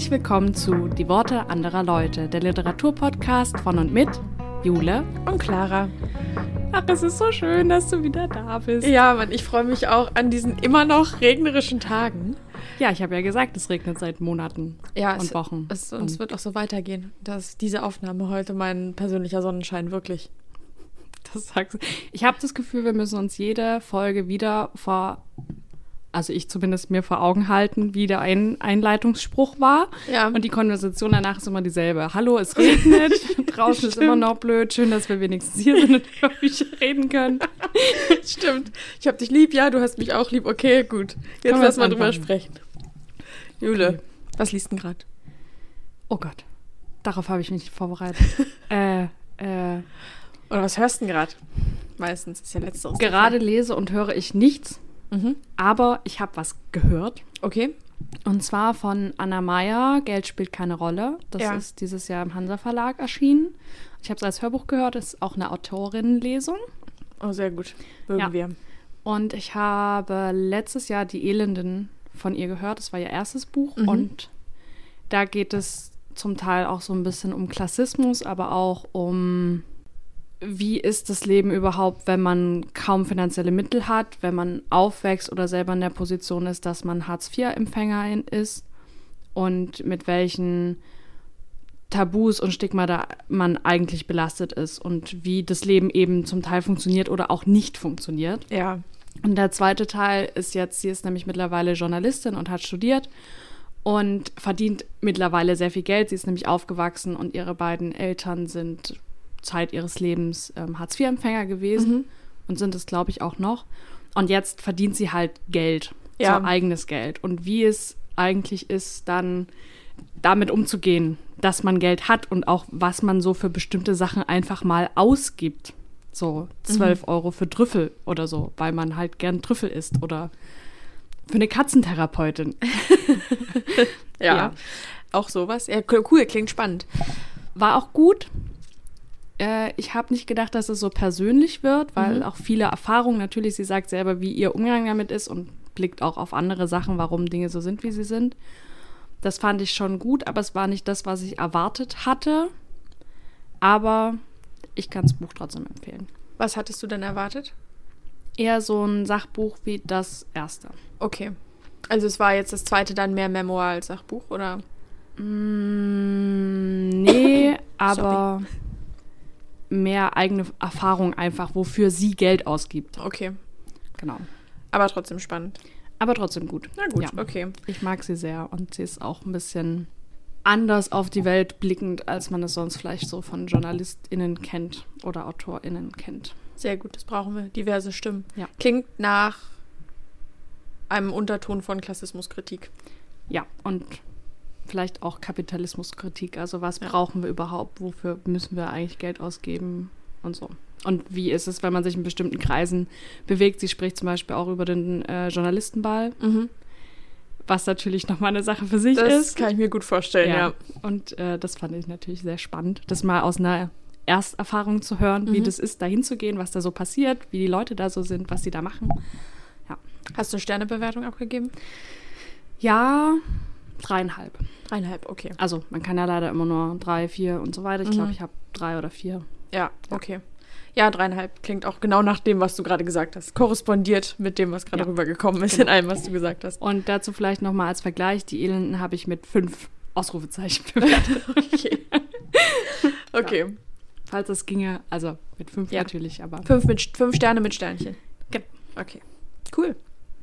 Herzlich willkommen zu Die Worte anderer Leute, der Literaturpodcast von und mit Jule und Clara. Ach, es ist so schön, dass du wieder da bist. Ja, Mann, ich freue mich auch an diesen immer noch regnerischen Tagen. Ja, ich habe ja gesagt, es regnet seit Monaten ja, und es, Wochen. Es, und es wird auch so weitergehen. dass diese Aufnahme heute mein persönlicher Sonnenschein wirklich. Das sagst du. Ich habe das Gefühl, wir müssen uns jede Folge wieder vor also ich zumindest mir vor Augen halten, wie der Ein Einleitungsspruch war. Ja. Und die Konversation danach ist immer dieselbe. Hallo, es regnet, draußen ist immer noch blöd, schön, dass wir wenigstens hier sind und über Bücher reden können. Stimmt. Ich hab dich lieb, ja, du hast mich auch lieb. Okay, gut. Jetzt lass mal drüber sprechen. Jule, okay. was liest denn gerade? Oh Gott, darauf habe ich mich nicht vorbereitet. äh, äh. Oder was hörst du denn gerade? Meistens ist ja letzteres. Gerade lese und höre ich nichts Mhm. Aber ich habe was gehört. Okay. Und zwar von Anna Meyer, Geld spielt keine Rolle. Das ja. ist dieses Jahr im Hansa Verlag erschienen. Ich habe es als Hörbuch gehört, das ist auch eine Autorinnenlesung. Oh, sehr gut. Mögen ja. wir. Und ich habe letztes Jahr Die Elenden von ihr gehört. Das war ihr erstes Buch. Mhm. Und da geht es zum Teil auch so ein bisschen um Klassismus, aber auch um wie ist das Leben überhaupt, wenn man kaum finanzielle Mittel hat, wenn man aufwächst oder selber in der Position ist, dass man Hartz-IV-Empfängerin ist und mit welchen Tabus und Stigma da man eigentlich belastet ist und wie das Leben eben zum Teil funktioniert oder auch nicht funktioniert. Ja. Und der zweite Teil ist jetzt, sie ist nämlich mittlerweile Journalistin und hat studiert und verdient mittlerweile sehr viel Geld. Sie ist nämlich aufgewachsen und ihre beiden Eltern sind Zeit ihres Lebens ähm, Hartz-IV-Empfänger gewesen mhm. und sind es, glaube ich, auch noch. Und jetzt verdient sie halt Geld, ja. so eigenes Geld. Und wie es eigentlich ist, dann damit umzugehen, dass man Geld hat und auch was man so für bestimmte Sachen einfach mal ausgibt. So 12 mhm. Euro für Trüffel oder so, weil man halt gern Trüffel isst oder für eine Katzentherapeutin. ja. ja. Auch sowas. Ja, cool, klingt spannend. War auch gut äh, ich habe nicht gedacht, dass es so persönlich wird, weil mhm. auch viele Erfahrungen natürlich, sie sagt selber, wie ihr Umgang damit ist und blickt auch auf andere Sachen, warum Dinge so sind, wie sie sind. Das fand ich schon gut, aber es war nicht das, was ich erwartet hatte. Aber ich kann das Buch trotzdem empfehlen. Was hattest du denn erwartet? Eher so ein Sachbuch wie das erste. Okay. Also es war jetzt das zweite dann mehr Memoir als Sachbuch, oder? Mm, nee, aber mehr eigene Erfahrung einfach, wofür sie Geld ausgibt. Okay. Genau. Aber trotzdem spannend. Aber trotzdem gut. Na gut, ja. okay. Ich mag sie sehr und sie ist auch ein bisschen anders auf die Welt blickend, als man es sonst vielleicht so von JournalistInnen kennt oder AutorInnen kennt. Sehr gut, das brauchen wir. Diverse Stimmen. Ja. Klingt nach einem Unterton von Klassismuskritik. Ja, und vielleicht auch Kapitalismuskritik. Also was ja. brauchen wir überhaupt? Wofür müssen wir eigentlich Geld ausgeben und so. Und wie ist es, wenn man sich in bestimmten Kreisen bewegt? Sie spricht zum Beispiel auch über den äh, Journalistenball, mhm. was natürlich nochmal eine Sache für sich das ist. Das kann ich mir gut vorstellen, ja. ja. Und äh, das fand ich natürlich sehr spannend, das mal aus einer Ersterfahrung zu hören, mhm. wie das ist, da hinzugehen, was da so passiert, wie die Leute da so sind, was sie da machen. Ja. Hast du eine Sternebewertung abgegeben? Ja, dreieinhalb. Dreieinhalb, okay. Also man kann ja leider immer nur drei, vier und so weiter. Ich mhm. glaube, ich habe drei oder vier. Ja, okay. Ja, dreieinhalb klingt auch genau nach dem, was du gerade gesagt hast. Korrespondiert mit dem, was gerade ja. rübergekommen ist genau. in allem, was du gesagt hast. Und dazu vielleicht nochmal als Vergleich, die Elenden habe ich mit fünf Ausrufezeichen bewertet. okay. okay. Ja. Falls es ginge, also mit fünf ja. natürlich, aber. Fünf, mit, fünf Sterne mit Sternchen. Genau. Okay. Cool.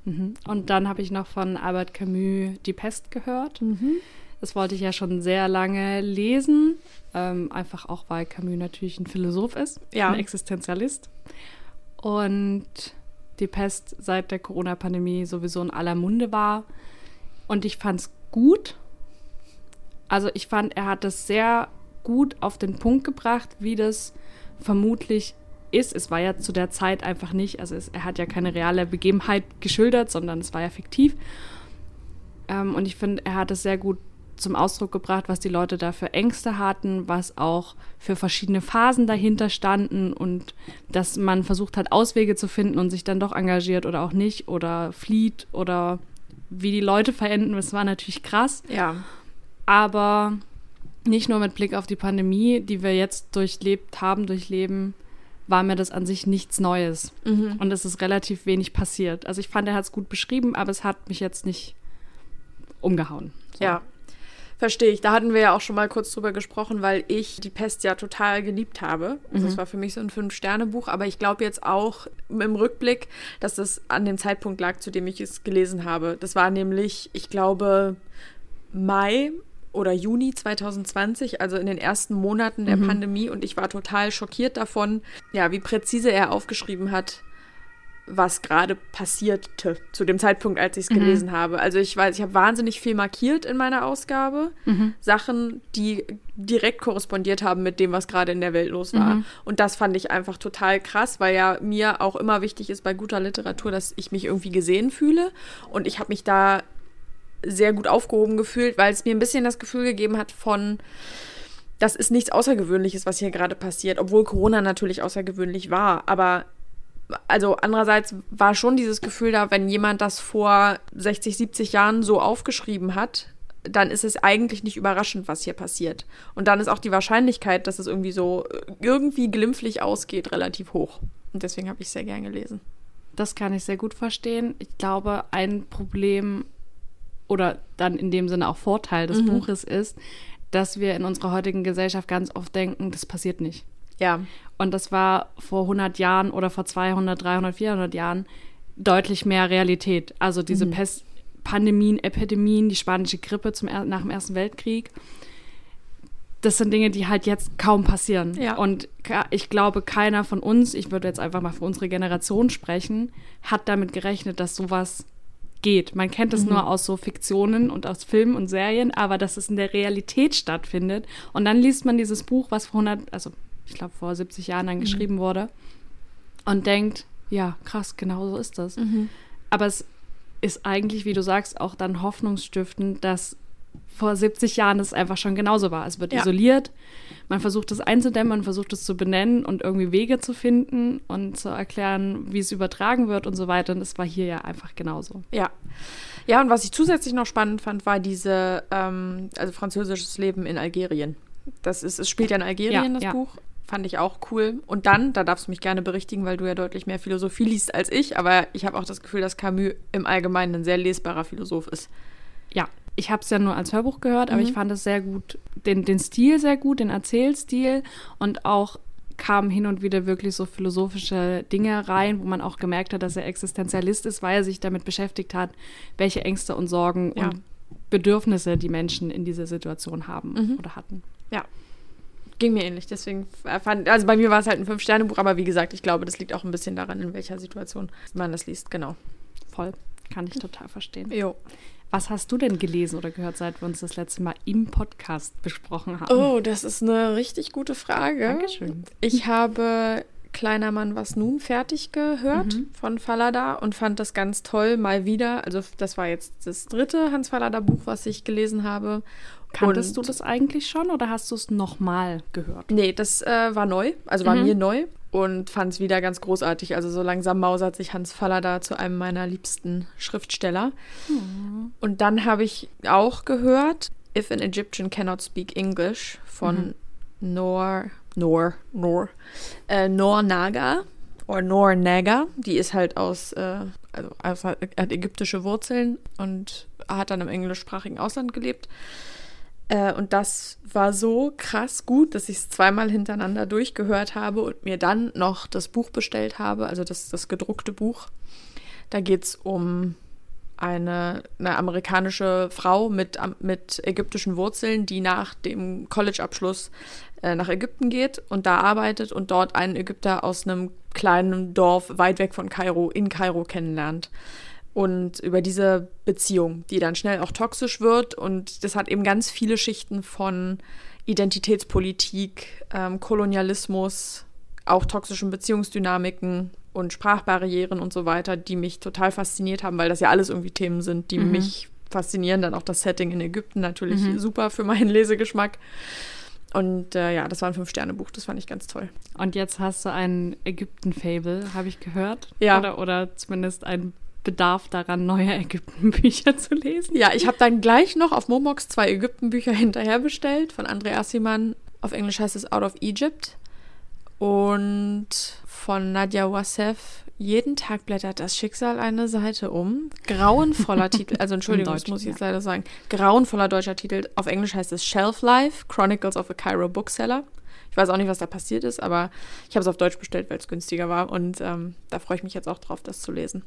Mhm. Und dann habe ich noch von Albert Camus Die Pest gehört. Mhm. Das wollte ich ja schon sehr lange lesen. Ähm, einfach auch, weil Camus natürlich ein Philosoph ist, ja. ein Existenzialist. Und die Pest seit der Corona-Pandemie sowieso in aller Munde war. Und ich fand es gut. Also ich fand, er hat es sehr gut auf den Punkt gebracht, wie das vermutlich ist. Es war ja zu der Zeit einfach nicht, also es, er hat ja keine reale Begebenheit geschildert, sondern es war ja fiktiv. Ähm, und ich finde, er hat es sehr gut zum Ausdruck gebracht, was die Leute da für Ängste hatten, was auch für verschiedene Phasen dahinter standen und dass man versucht hat, Auswege zu finden und sich dann doch engagiert oder auch nicht oder flieht oder wie die Leute verenden. Das war natürlich krass. Ja. Aber nicht nur mit Blick auf die Pandemie, die wir jetzt durchlebt haben, durchleben, war mir das an sich nichts Neues. Mhm. Und es ist relativ wenig passiert. Also ich fand, er hat es gut beschrieben, aber es hat mich jetzt nicht umgehauen. So. Ja, verstehe ich. Da hatten wir ja auch schon mal kurz drüber gesprochen, weil ich die Pest ja total geliebt habe. Also mhm. Das war für mich so ein Fünf-Sterne-Buch, aber ich glaube jetzt auch im Rückblick, dass das an dem Zeitpunkt lag, zu dem ich es gelesen habe. Das war nämlich, ich glaube, Mai oder Juni 2020, also in den ersten Monaten der mhm. Pandemie. Und ich war total schockiert davon, ja, wie präzise er aufgeschrieben hat, was gerade passierte zu dem Zeitpunkt, als ich es mhm. gelesen habe. Also ich weiß, ich habe wahnsinnig viel markiert in meiner Ausgabe. Mhm. Sachen, die direkt korrespondiert haben mit dem, was gerade in der Welt los war. Mhm. Und das fand ich einfach total krass, weil ja mir auch immer wichtig ist bei guter Literatur, dass ich mich irgendwie gesehen fühle. Und ich habe mich da sehr gut aufgehoben gefühlt, weil es mir ein bisschen das Gefühl gegeben hat von, das ist nichts Außergewöhnliches, was hier gerade passiert, obwohl Corona natürlich außergewöhnlich war. Aber also andererseits war schon dieses Gefühl da, wenn jemand das vor 60, 70 Jahren so aufgeschrieben hat, dann ist es eigentlich nicht überraschend, was hier passiert. Und dann ist auch die Wahrscheinlichkeit, dass es irgendwie so irgendwie glimpflich ausgeht, relativ hoch. Und deswegen habe ich sehr gern gelesen. Das kann ich sehr gut verstehen. Ich glaube, ein Problem oder dann in dem Sinne auch Vorteil des mhm. Buches ist, dass wir in unserer heutigen Gesellschaft ganz oft denken, das passiert nicht. Ja. Und das war vor 100 Jahren oder vor 200, 300, 400 Jahren deutlich mehr Realität. Also diese mhm. Pest, Pandemien, Epidemien, die spanische Grippe zum, nach dem Ersten Weltkrieg. Das sind Dinge, die halt jetzt kaum passieren. Ja. Und ich glaube, keiner von uns, ich würde jetzt einfach mal für unsere Generation sprechen, hat damit gerechnet, dass sowas geht. Man kennt es mhm. nur aus so Fiktionen und aus Filmen und Serien, aber dass es in der Realität stattfindet. Und dann liest man dieses Buch, was vor 100, also ich glaube vor 70 Jahren dann mhm. geschrieben wurde, und denkt, ja, krass, genau so ist das. Mhm. Aber es ist eigentlich, wie du sagst, auch dann hoffnungsstiftend, dass vor 70 Jahren es einfach schon genauso war. Es wird ja. isoliert, man versucht es einzudämmen, man versucht es zu benennen und irgendwie Wege zu finden und zu erklären, wie es übertragen wird und so weiter. Und das war hier ja einfach genauso. Ja. Ja, und was ich zusätzlich noch spannend fand, war diese, ähm, also französisches Leben in Algerien. Das ist, es spielt ja in Algerien, ja, das ja. Buch. Fand ich auch cool. Und dann, da darfst du mich gerne berichtigen, weil du ja deutlich mehr Philosophie liest als ich, aber ich habe auch das Gefühl, dass Camus im Allgemeinen ein sehr lesbarer Philosoph ist. Ja, ich habe es ja nur als Hörbuch gehört, aber mhm. ich fand es sehr gut, den, den Stil sehr gut, den Erzählstil und auch kamen hin und wieder wirklich so philosophische Dinge rein, wo man auch gemerkt hat, dass er Existenzialist ist, weil er sich damit beschäftigt hat, welche Ängste und Sorgen ja. und Bedürfnisse die Menschen in dieser Situation haben mhm. oder hatten. Ja. Ging mir ähnlich, deswegen fand, also bei mir war es halt ein Fünf-Sterne-Buch, aber wie gesagt, ich glaube, das liegt auch ein bisschen daran, in welcher Situation man das liest, genau. Voll. Kann ich total verstehen. Jo. Was hast du denn gelesen oder gehört, seit wir uns das letzte Mal im Podcast besprochen haben? Oh, das ist eine richtig gute Frage. Dankeschön. Ich habe Kleiner Mann was nun fertig gehört mhm. von Fallada und fand das ganz toll, mal wieder. Also das war jetzt das dritte Hans Fallada Buch, was ich gelesen habe. Kanntest und du das eigentlich schon oder hast du es nochmal gehört? Nee, das äh, war neu, also war mhm. mir neu und fand es wieder ganz großartig. Also so langsam mausert sich Hans Fallada zu einem meiner liebsten Schriftsteller. Mhm. Und dann habe ich auch gehört If an Egyptian Cannot Speak English von mhm. Nor, Nor, Nor, äh, Nor Naga oder Nor Naga. Die ist halt aus, äh, also, also hat ägyptische Wurzeln und hat dann im englischsprachigen Ausland gelebt. Äh, und das war so krass gut, dass ich es zweimal hintereinander durchgehört habe und mir dann noch das Buch bestellt habe, also das, das gedruckte Buch. Da geht es um eine, eine, amerikanische Frau mit, mit ägyptischen Wurzeln, die nach dem College-Abschluss äh, nach Ägypten geht und da arbeitet und dort einen Ägypter aus einem kleinen Dorf weit weg von Kairo in Kairo kennenlernt und über diese Beziehung, die dann schnell auch toxisch wird. Und das hat eben ganz viele Schichten von Identitätspolitik, ähm, Kolonialismus, auch toxischen Beziehungsdynamiken und Sprachbarrieren und so weiter, die mich total fasziniert haben, weil das ja alles irgendwie Themen sind, die mhm. mich faszinieren. Dann auch das Setting in Ägypten natürlich mhm. super für meinen Lesegeschmack. Und äh, ja, das war ein Fünf-Sterne-Buch, das fand ich ganz toll. Und jetzt hast du ein Ägypten-Fable, habe ich gehört. Ja. Oder, oder zumindest ein Bedarf daran, neue Ägyptenbücher zu lesen. Ja, ich habe dann gleich noch auf Momox zwei Ägyptenbücher hinterher bestellt von André Assiman. Auf Englisch heißt es Out of Egypt. Und von Nadia Wassef jeden Tag blättert das Schicksal eine Seite um. Grauenvoller Titel, also Entschuldigung, das muss ich jetzt leider sagen. Grauenvoller deutscher Titel. Auf Englisch heißt es Shelf Life, Chronicles of a Cairo Bookseller. Ich weiß auch nicht, was da passiert ist, aber ich habe es auf Deutsch bestellt, weil es günstiger war. Und ähm, da freue ich mich jetzt auch drauf, das zu lesen.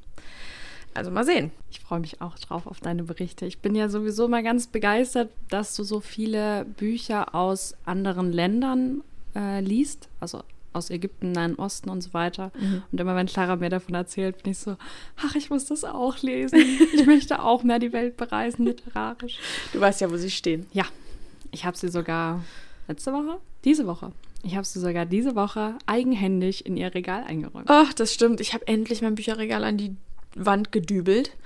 Also mal sehen. Ich freue mich auch drauf auf deine Berichte. Ich bin ja sowieso mal ganz begeistert, dass du so viele Bücher aus anderen Ländern äh, liest. Also aus Ägypten, Nahen Osten und so weiter. Mhm. Und immer wenn Clara mir davon erzählt, bin ich so, ach, ich muss das auch lesen. Ich möchte auch mehr die Welt bereisen literarisch. Du weißt ja, wo sie stehen. Ja, ich habe sie sogar letzte Woche, diese Woche. Ich habe sie sogar diese Woche eigenhändig in ihr Regal eingeräumt. Ach, das stimmt. Ich habe endlich mein Bücherregal an die Wand gedübelt.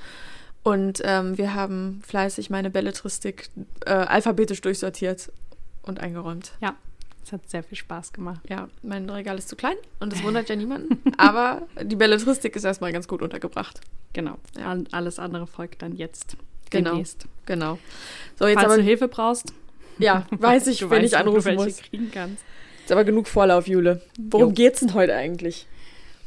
Und ähm, wir haben fleißig meine Belletristik äh, alphabetisch durchsortiert und eingeräumt. Ja, es hat sehr viel Spaß gemacht. Ja, mein Regal ist zu klein und das wundert ja niemanden. Aber die Belletristik ist erstmal ganz gut untergebracht. Genau. Ja. Alles andere folgt dann jetzt. Genau. Demnächst. Genau. So, jetzt Falls aber, du Hilfe brauchst. Ja, weiß ich, wenn weißt, ich anrufen muss. Kriegen kannst. Ist aber genug Vorlauf, Jule. Worum jo. geht's denn heute eigentlich?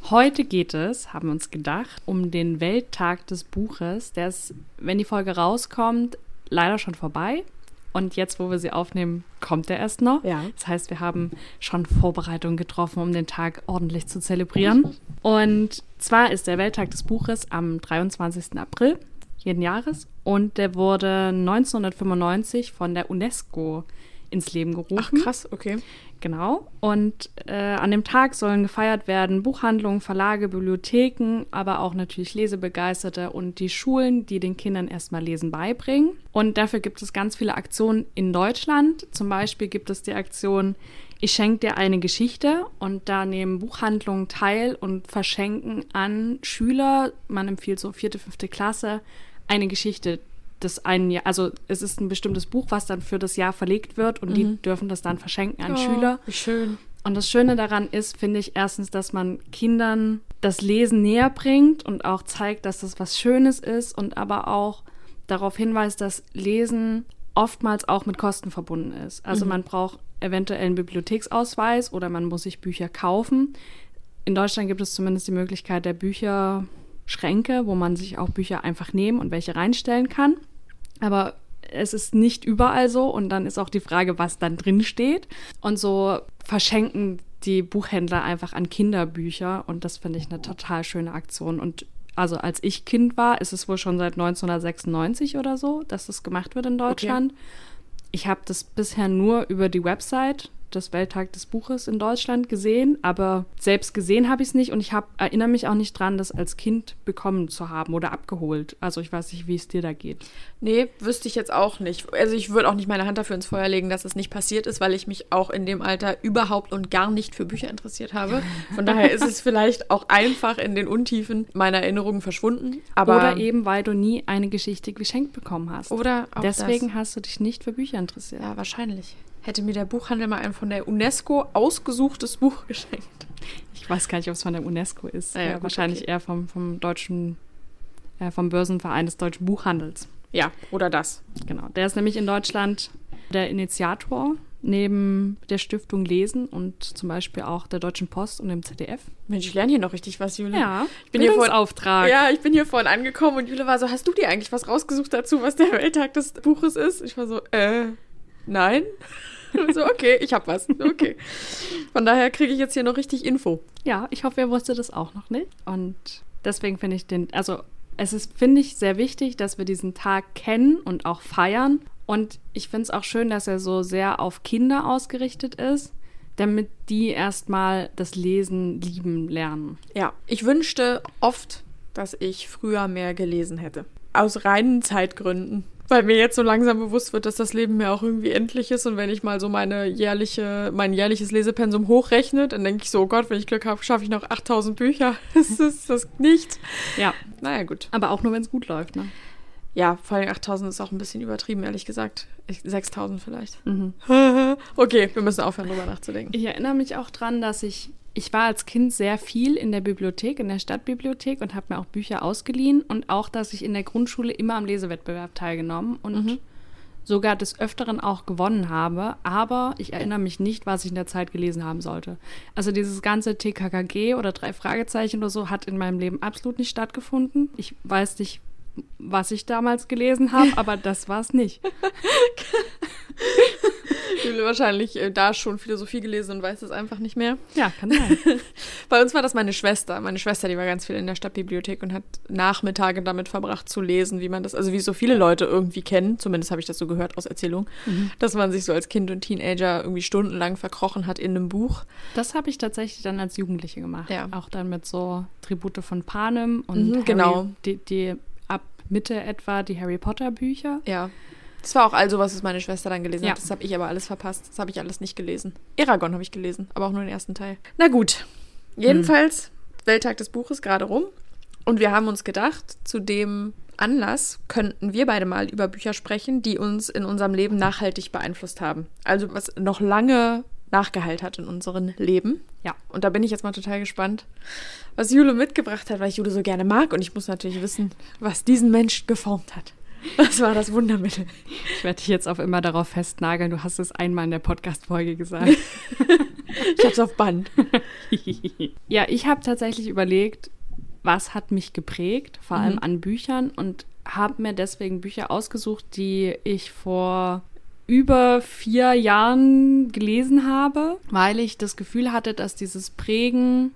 Heute geht es, haben wir uns gedacht, um den Welttag des Buches. Der ist, wenn die Folge rauskommt, leider schon vorbei. Und jetzt, wo wir sie aufnehmen, kommt er erst noch. Ja. Das heißt, wir haben schon Vorbereitungen getroffen, um den Tag ordentlich zu zelebrieren. Und zwar ist der Welttag des Buches am 23. April jeden Jahres. Und der wurde 1995 von der UNESCO ins Leben gerufen. Ach, krass, okay. Genau. Und äh, an dem Tag sollen gefeiert werden Buchhandlungen, Verlage, Bibliotheken, aber auch natürlich Lesebegeisterte und die Schulen, die den Kindern erstmal Lesen beibringen. Und dafür gibt es ganz viele Aktionen in Deutschland. Zum Beispiel gibt es die Aktion Ich schenke dir eine Geschichte und da nehmen Buchhandlungen teil und verschenken an Schüler, man empfiehlt so vierte, fünfte Klasse, eine Geschichte das ein Jahr, also es ist ein bestimmtes Buch, was dann für das Jahr verlegt wird und mhm. die dürfen das dann verschenken an oh, Schüler. Wie schön. Und das Schöne daran ist, finde ich, erstens, dass man Kindern das Lesen näher bringt und auch zeigt, dass das was Schönes ist und aber auch darauf hinweist, dass Lesen oftmals auch mit Kosten verbunden ist. Also mhm. man braucht eventuell einen Bibliotheksausweis oder man muss sich Bücher kaufen. In Deutschland gibt es zumindest die Möglichkeit der Bücherschränke, wo man sich auch Bücher einfach nehmen und welche reinstellen kann. Aber es ist nicht überall so und dann ist auch die Frage, was dann drin steht. Und so verschenken die Buchhändler einfach an Kinderbücher und das finde ich eine total schöne Aktion. Und also als ich Kind war, ist es wohl schon seit 1996 oder so, dass das gemacht wird in Deutschland. Okay. Ich habe das bisher nur über die Website des Welttag des Buches in Deutschland gesehen, aber selbst gesehen habe ich es nicht und ich hab, erinnere mich auch nicht dran, das als Kind bekommen zu haben oder abgeholt. Also ich weiß nicht, wie es dir da geht. Nee, wüsste ich jetzt auch nicht. Also ich würde auch nicht meine Hand dafür ins Feuer legen, dass es nicht passiert ist, weil ich mich auch in dem Alter überhaupt und gar nicht für Bücher interessiert habe. Von daher ist es vielleicht auch einfach in den Untiefen meiner Erinnerungen verschwunden. Aber oder eben, weil du nie eine Geschichte geschenkt bekommen hast. Oder auch Deswegen das. hast du dich nicht für Bücher interessiert. Ja, wahrscheinlich hätte mir der Buchhandel mal ein von der UNESCO ausgesuchtes Buch geschenkt. Ich weiß gar nicht, ob es von der UNESCO ist. Ja, ja, gut, wahrscheinlich okay. eher vom, vom deutschen, äh, vom Börsenverein des deutschen Buchhandels. Ja, oder das. Genau. Der ist nämlich in Deutschland der Initiator neben der Stiftung Lesen und zum Beispiel auch der Deutschen Post und dem ZDF. Mensch, ich lerne hier noch richtig was, Jule. Ja, ich bin hier vorhin, Auftrag. Ja, ich bin hier vorhin angekommen und Jule war so, hast du dir eigentlich was rausgesucht dazu, was der Welttag des Buches ist? Ich war so, äh, nein. so, okay, ich hab was. Okay. Von daher kriege ich jetzt hier noch richtig Info. Ja, ich hoffe, ihr wusstet das auch noch nicht. Und deswegen finde ich den, also es ist, finde ich, sehr wichtig, dass wir diesen Tag kennen und auch feiern. Und ich finde es auch schön, dass er so sehr auf Kinder ausgerichtet ist, damit die erstmal das Lesen lieben lernen. Ja, ich wünschte oft, dass ich früher mehr gelesen hätte. Aus reinen Zeitgründen weil mir jetzt so langsam bewusst wird, dass das Leben mir auch irgendwie endlich ist. Und wenn ich mal so meine jährliche, mein jährliches Lesepensum hochrechne, dann denke ich so, oh Gott, wenn ich Glück habe, schaffe ich noch 8000 Bücher. das ist das nicht. Ja. Naja, gut. Aber auch nur, wenn es gut läuft, ne? Ja, vor allem 8000 ist auch ein bisschen übertrieben, ehrlich gesagt. 6000 vielleicht. Mhm. okay, wir müssen aufhören, drüber nachzudenken. Ich erinnere mich auch dran, dass ich ich war als Kind sehr viel in der Bibliothek, in der Stadtbibliothek und habe mir auch Bücher ausgeliehen und auch, dass ich in der Grundschule immer am Lesewettbewerb teilgenommen und mhm. sogar des Öfteren auch gewonnen habe. Aber ich erinnere mich nicht, was ich in der Zeit gelesen haben sollte. Also dieses ganze TKKG oder drei Fragezeichen oder so hat in meinem Leben absolut nicht stattgefunden. Ich weiß nicht, was ich damals gelesen habe, aber das war es nicht. Wahrscheinlich äh, da schon Philosophie gelesen und weiß es einfach nicht mehr. Ja, kann sein. Bei uns war das meine Schwester. Meine Schwester, die war ganz viel in der Stadtbibliothek und hat Nachmittage damit verbracht zu lesen, wie man das, also wie so viele Leute irgendwie kennen, zumindest habe ich das so gehört aus Erzählung, mhm. dass man sich so als Kind und Teenager irgendwie stundenlang verkrochen hat in einem Buch. Das habe ich tatsächlich dann als Jugendliche gemacht. Ja. Auch dann mit so Tribute von Panem und mhm, Harry, genau. die, die ab Mitte etwa die Harry Potter Bücher. Ja. Das war auch also, was meine Schwester dann gelesen ja. hat. Das habe ich aber alles verpasst. Das habe ich alles nicht gelesen. Eragon habe ich gelesen, aber auch nur den ersten Teil. Na gut. Jedenfalls, hm. Welttag des Buches gerade rum. Und wir haben uns gedacht, zu dem Anlass könnten wir beide mal über Bücher sprechen, die uns in unserem Leben nachhaltig beeinflusst haben. Also was noch lange nachgeheilt hat in unserem Leben. Ja. Und da bin ich jetzt mal total gespannt, was Jule mitgebracht hat, weil ich Jule so gerne mag. Und ich muss natürlich wissen, was diesen Mensch geformt hat. Das war das Wundermittel. Ich werde dich jetzt auf immer darauf festnageln. Du hast es einmal in der Podcast-Folge gesagt. ich habe es auf Band. ja, ich habe tatsächlich überlegt, was hat mich geprägt, vor allem mhm. an Büchern und habe mir deswegen Bücher ausgesucht, die ich vor über vier Jahren gelesen habe, weil ich das Gefühl hatte, dass dieses Prägen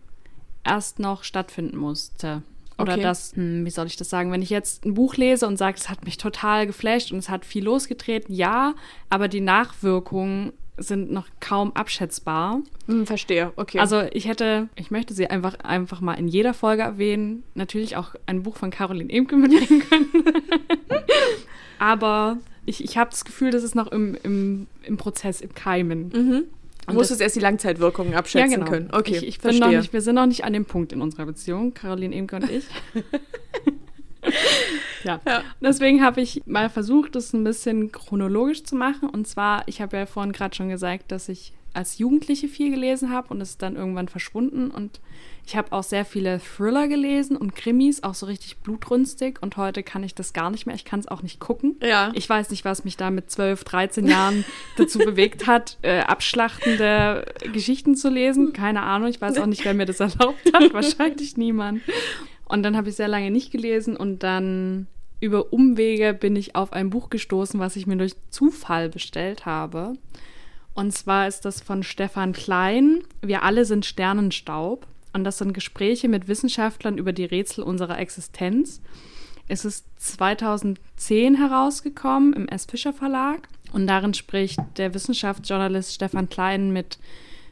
erst noch stattfinden musste. Oder okay. das, hm, wie soll ich das sagen, wenn ich jetzt ein Buch lese und sage, es hat mich total geflasht und es hat viel losgetreten, ja, aber die Nachwirkungen sind noch kaum abschätzbar. Hm, verstehe, okay. Also ich hätte, ich möchte sie einfach, einfach mal in jeder Folge erwähnen, natürlich auch ein Buch von Caroline Emke mitbringen können. aber ich, ich habe das Gefühl, das ist noch im, im, im Prozess, im Keimen. Mhm. Du musstest erst die Langzeitwirkungen abschätzen ja, genau. können. Okay, ich, ich bin noch nicht, wir sind noch nicht an dem Punkt in unserer Beziehung, Caroline Emke und ich. ja. ja. Deswegen habe ich mal versucht, das ein bisschen chronologisch zu machen. Und zwar, ich habe ja vorhin gerade schon gesagt, dass ich als Jugendliche viel gelesen habe und es ist dann irgendwann verschwunden. Und ich habe auch sehr viele Thriller gelesen und Krimis, auch so richtig blutrünstig. Und heute kann ich das gar nicht mehr. Ich kann es auch nicht gucken. Ja. Ich weiß nicht, was mich da mit 12, 13 Jahren dazu bewegt hat, äh, abschlachtende Geschichten zu lesen. Keine Ahnung. Ich weiß auch nicht, wer mir das erlaubt hat. Wahrscheinlich niemand. Und dann habe ich sehr lange nicht gelesen und dann über Umwege bin ich auf ein Buch gestoßen, was ich mir durch Zufall bestellt habe. Und zwar ist das von Stefan Klein. Wir alle sind Sternenstaub. Und das sind Gespräche mit Wissenschaftlern über die Rätsel unserer Existenz. Es ist 2010 herausgekommen im S. Fischer Verlag. Und darin spricht der Wissenschaftsjournalist Stefan Klein mit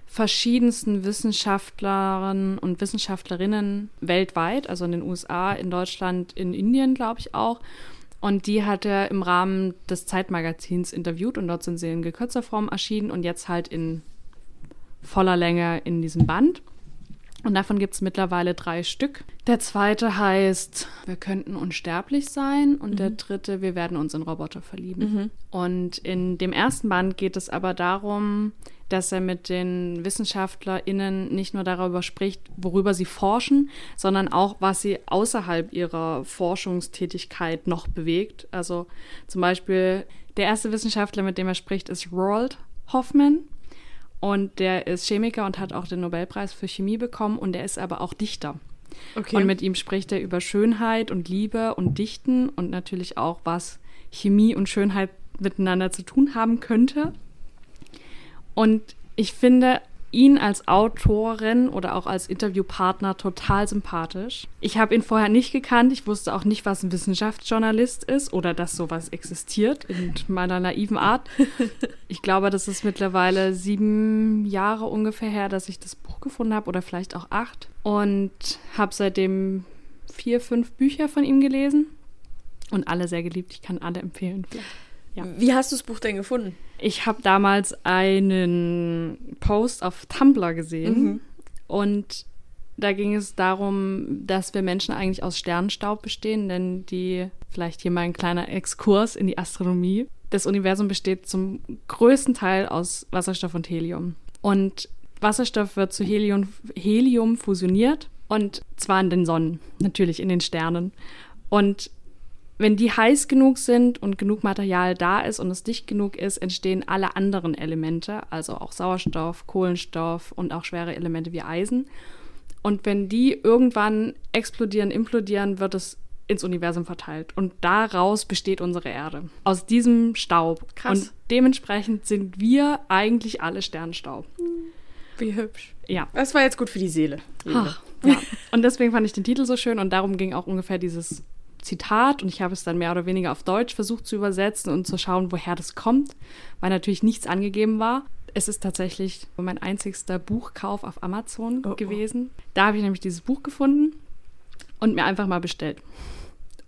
verschiedensten Wissenschaftlern und Wissenschaftlerinnen weltweit, also in den USA, in Deutschland, in Indien, glaube ich auch. Und die hat er im Rahmen des Zeitmagazins interviewt und dort sind sie in gekürzter Form erschienen und jetzt halt in voller Länge in diesem Band. Und davon gibt es mittlerweile drei Stück. Der zweite heißt, wir könnten unsterblich sein. Und mhm. der dritte, wir werden uns in Roboter verlieben. Mhm. Und in dem ersten Band geht es aber darum, dass er mit den WissenschaftlerInnen nicht nur darüber spricht, worüber sie forschen, sondern auch, was sie außerhalb ihrer Forschungstätigkeit noch bewegt. Also zum Beispiel der erste Wissenschaftler, mit dem er spricht, ist Roald Hoffman. Und der ist Chemiker und hat auch den Nobelpreis für Chemie bekommen und er ist aber auch Dichter. Okay. Und mit ihm spricht er über Schönheit und Liebe und Dichten und natürlich auch, was Chemie und Schönheit miteinander zu tun haben könnte. Und ich finde ihn als Autorin oder auch als Interviewpartner total sympathisch. Ich habe ihn vorher nicht gekannt. Ich wusste auch nicht, was ein Wissenschaftsjournalist ist oder dass sowas existiert in meiner naiven Art. Ich glaube, das ist mittlerweile sieben Jahre ungefähr her, dass ich das Buch gefunden habe oder vielleicht auch acht. Und habe seitdem vier, fünf Bücher von ihm gelesen und alle sehr geliebt. Ich kann alle empfehlen. Ja. Wie hast du das Buch denn gefunden? Ich habe damals einen Post auf Tumblr gesehen mhm. und da ging es darum, dass wir Menschen eigentlich aus Sternenstaub bestehen, denn die, vielleicht hier mal ein kleiner Exkurs in die Astronomie. Das Universum besteht zum größten Teil aus Wasserstoff und Helium. Und Wasserstoff wird zu Helium, Helium fusioniert und zwar in den Sonnen, natürlich in den Sternen. Und wenn die heiß genug sind und genug Material da ist und es dicht genug ist, entstehen alle anderen Elemente, also auch Sauerstoff, Kohlenstoff und auch schwere Elemente wie Eisen. Und wenn die irgendwann explodieren, implodieren, wird es ins Universum verteilt. Und daraus besteht unsere Erde. Aus diesem Staub. Krass. Und dementsprechend sind wir eigentlich alle Sternstaub. Wie hübsch. Ja. Das war jetzt gut für die Seele. Ach, ja. Und deswegen fand ich den Titel so schön und darum ging auch ungefähr dieses Zitat und ich habe es dann mehr oder weniger auf Deutsch versucht zu übersetzen und zu schauen, woher das kommt, weil natürlich nichts angegeben war. Es ist tatsächlich mein einzigster Buchkauf auf Amazon Oh, oh. gewesen. Da habe ich nämlich dieses Buch gefunden und mir einfach mal bestellt.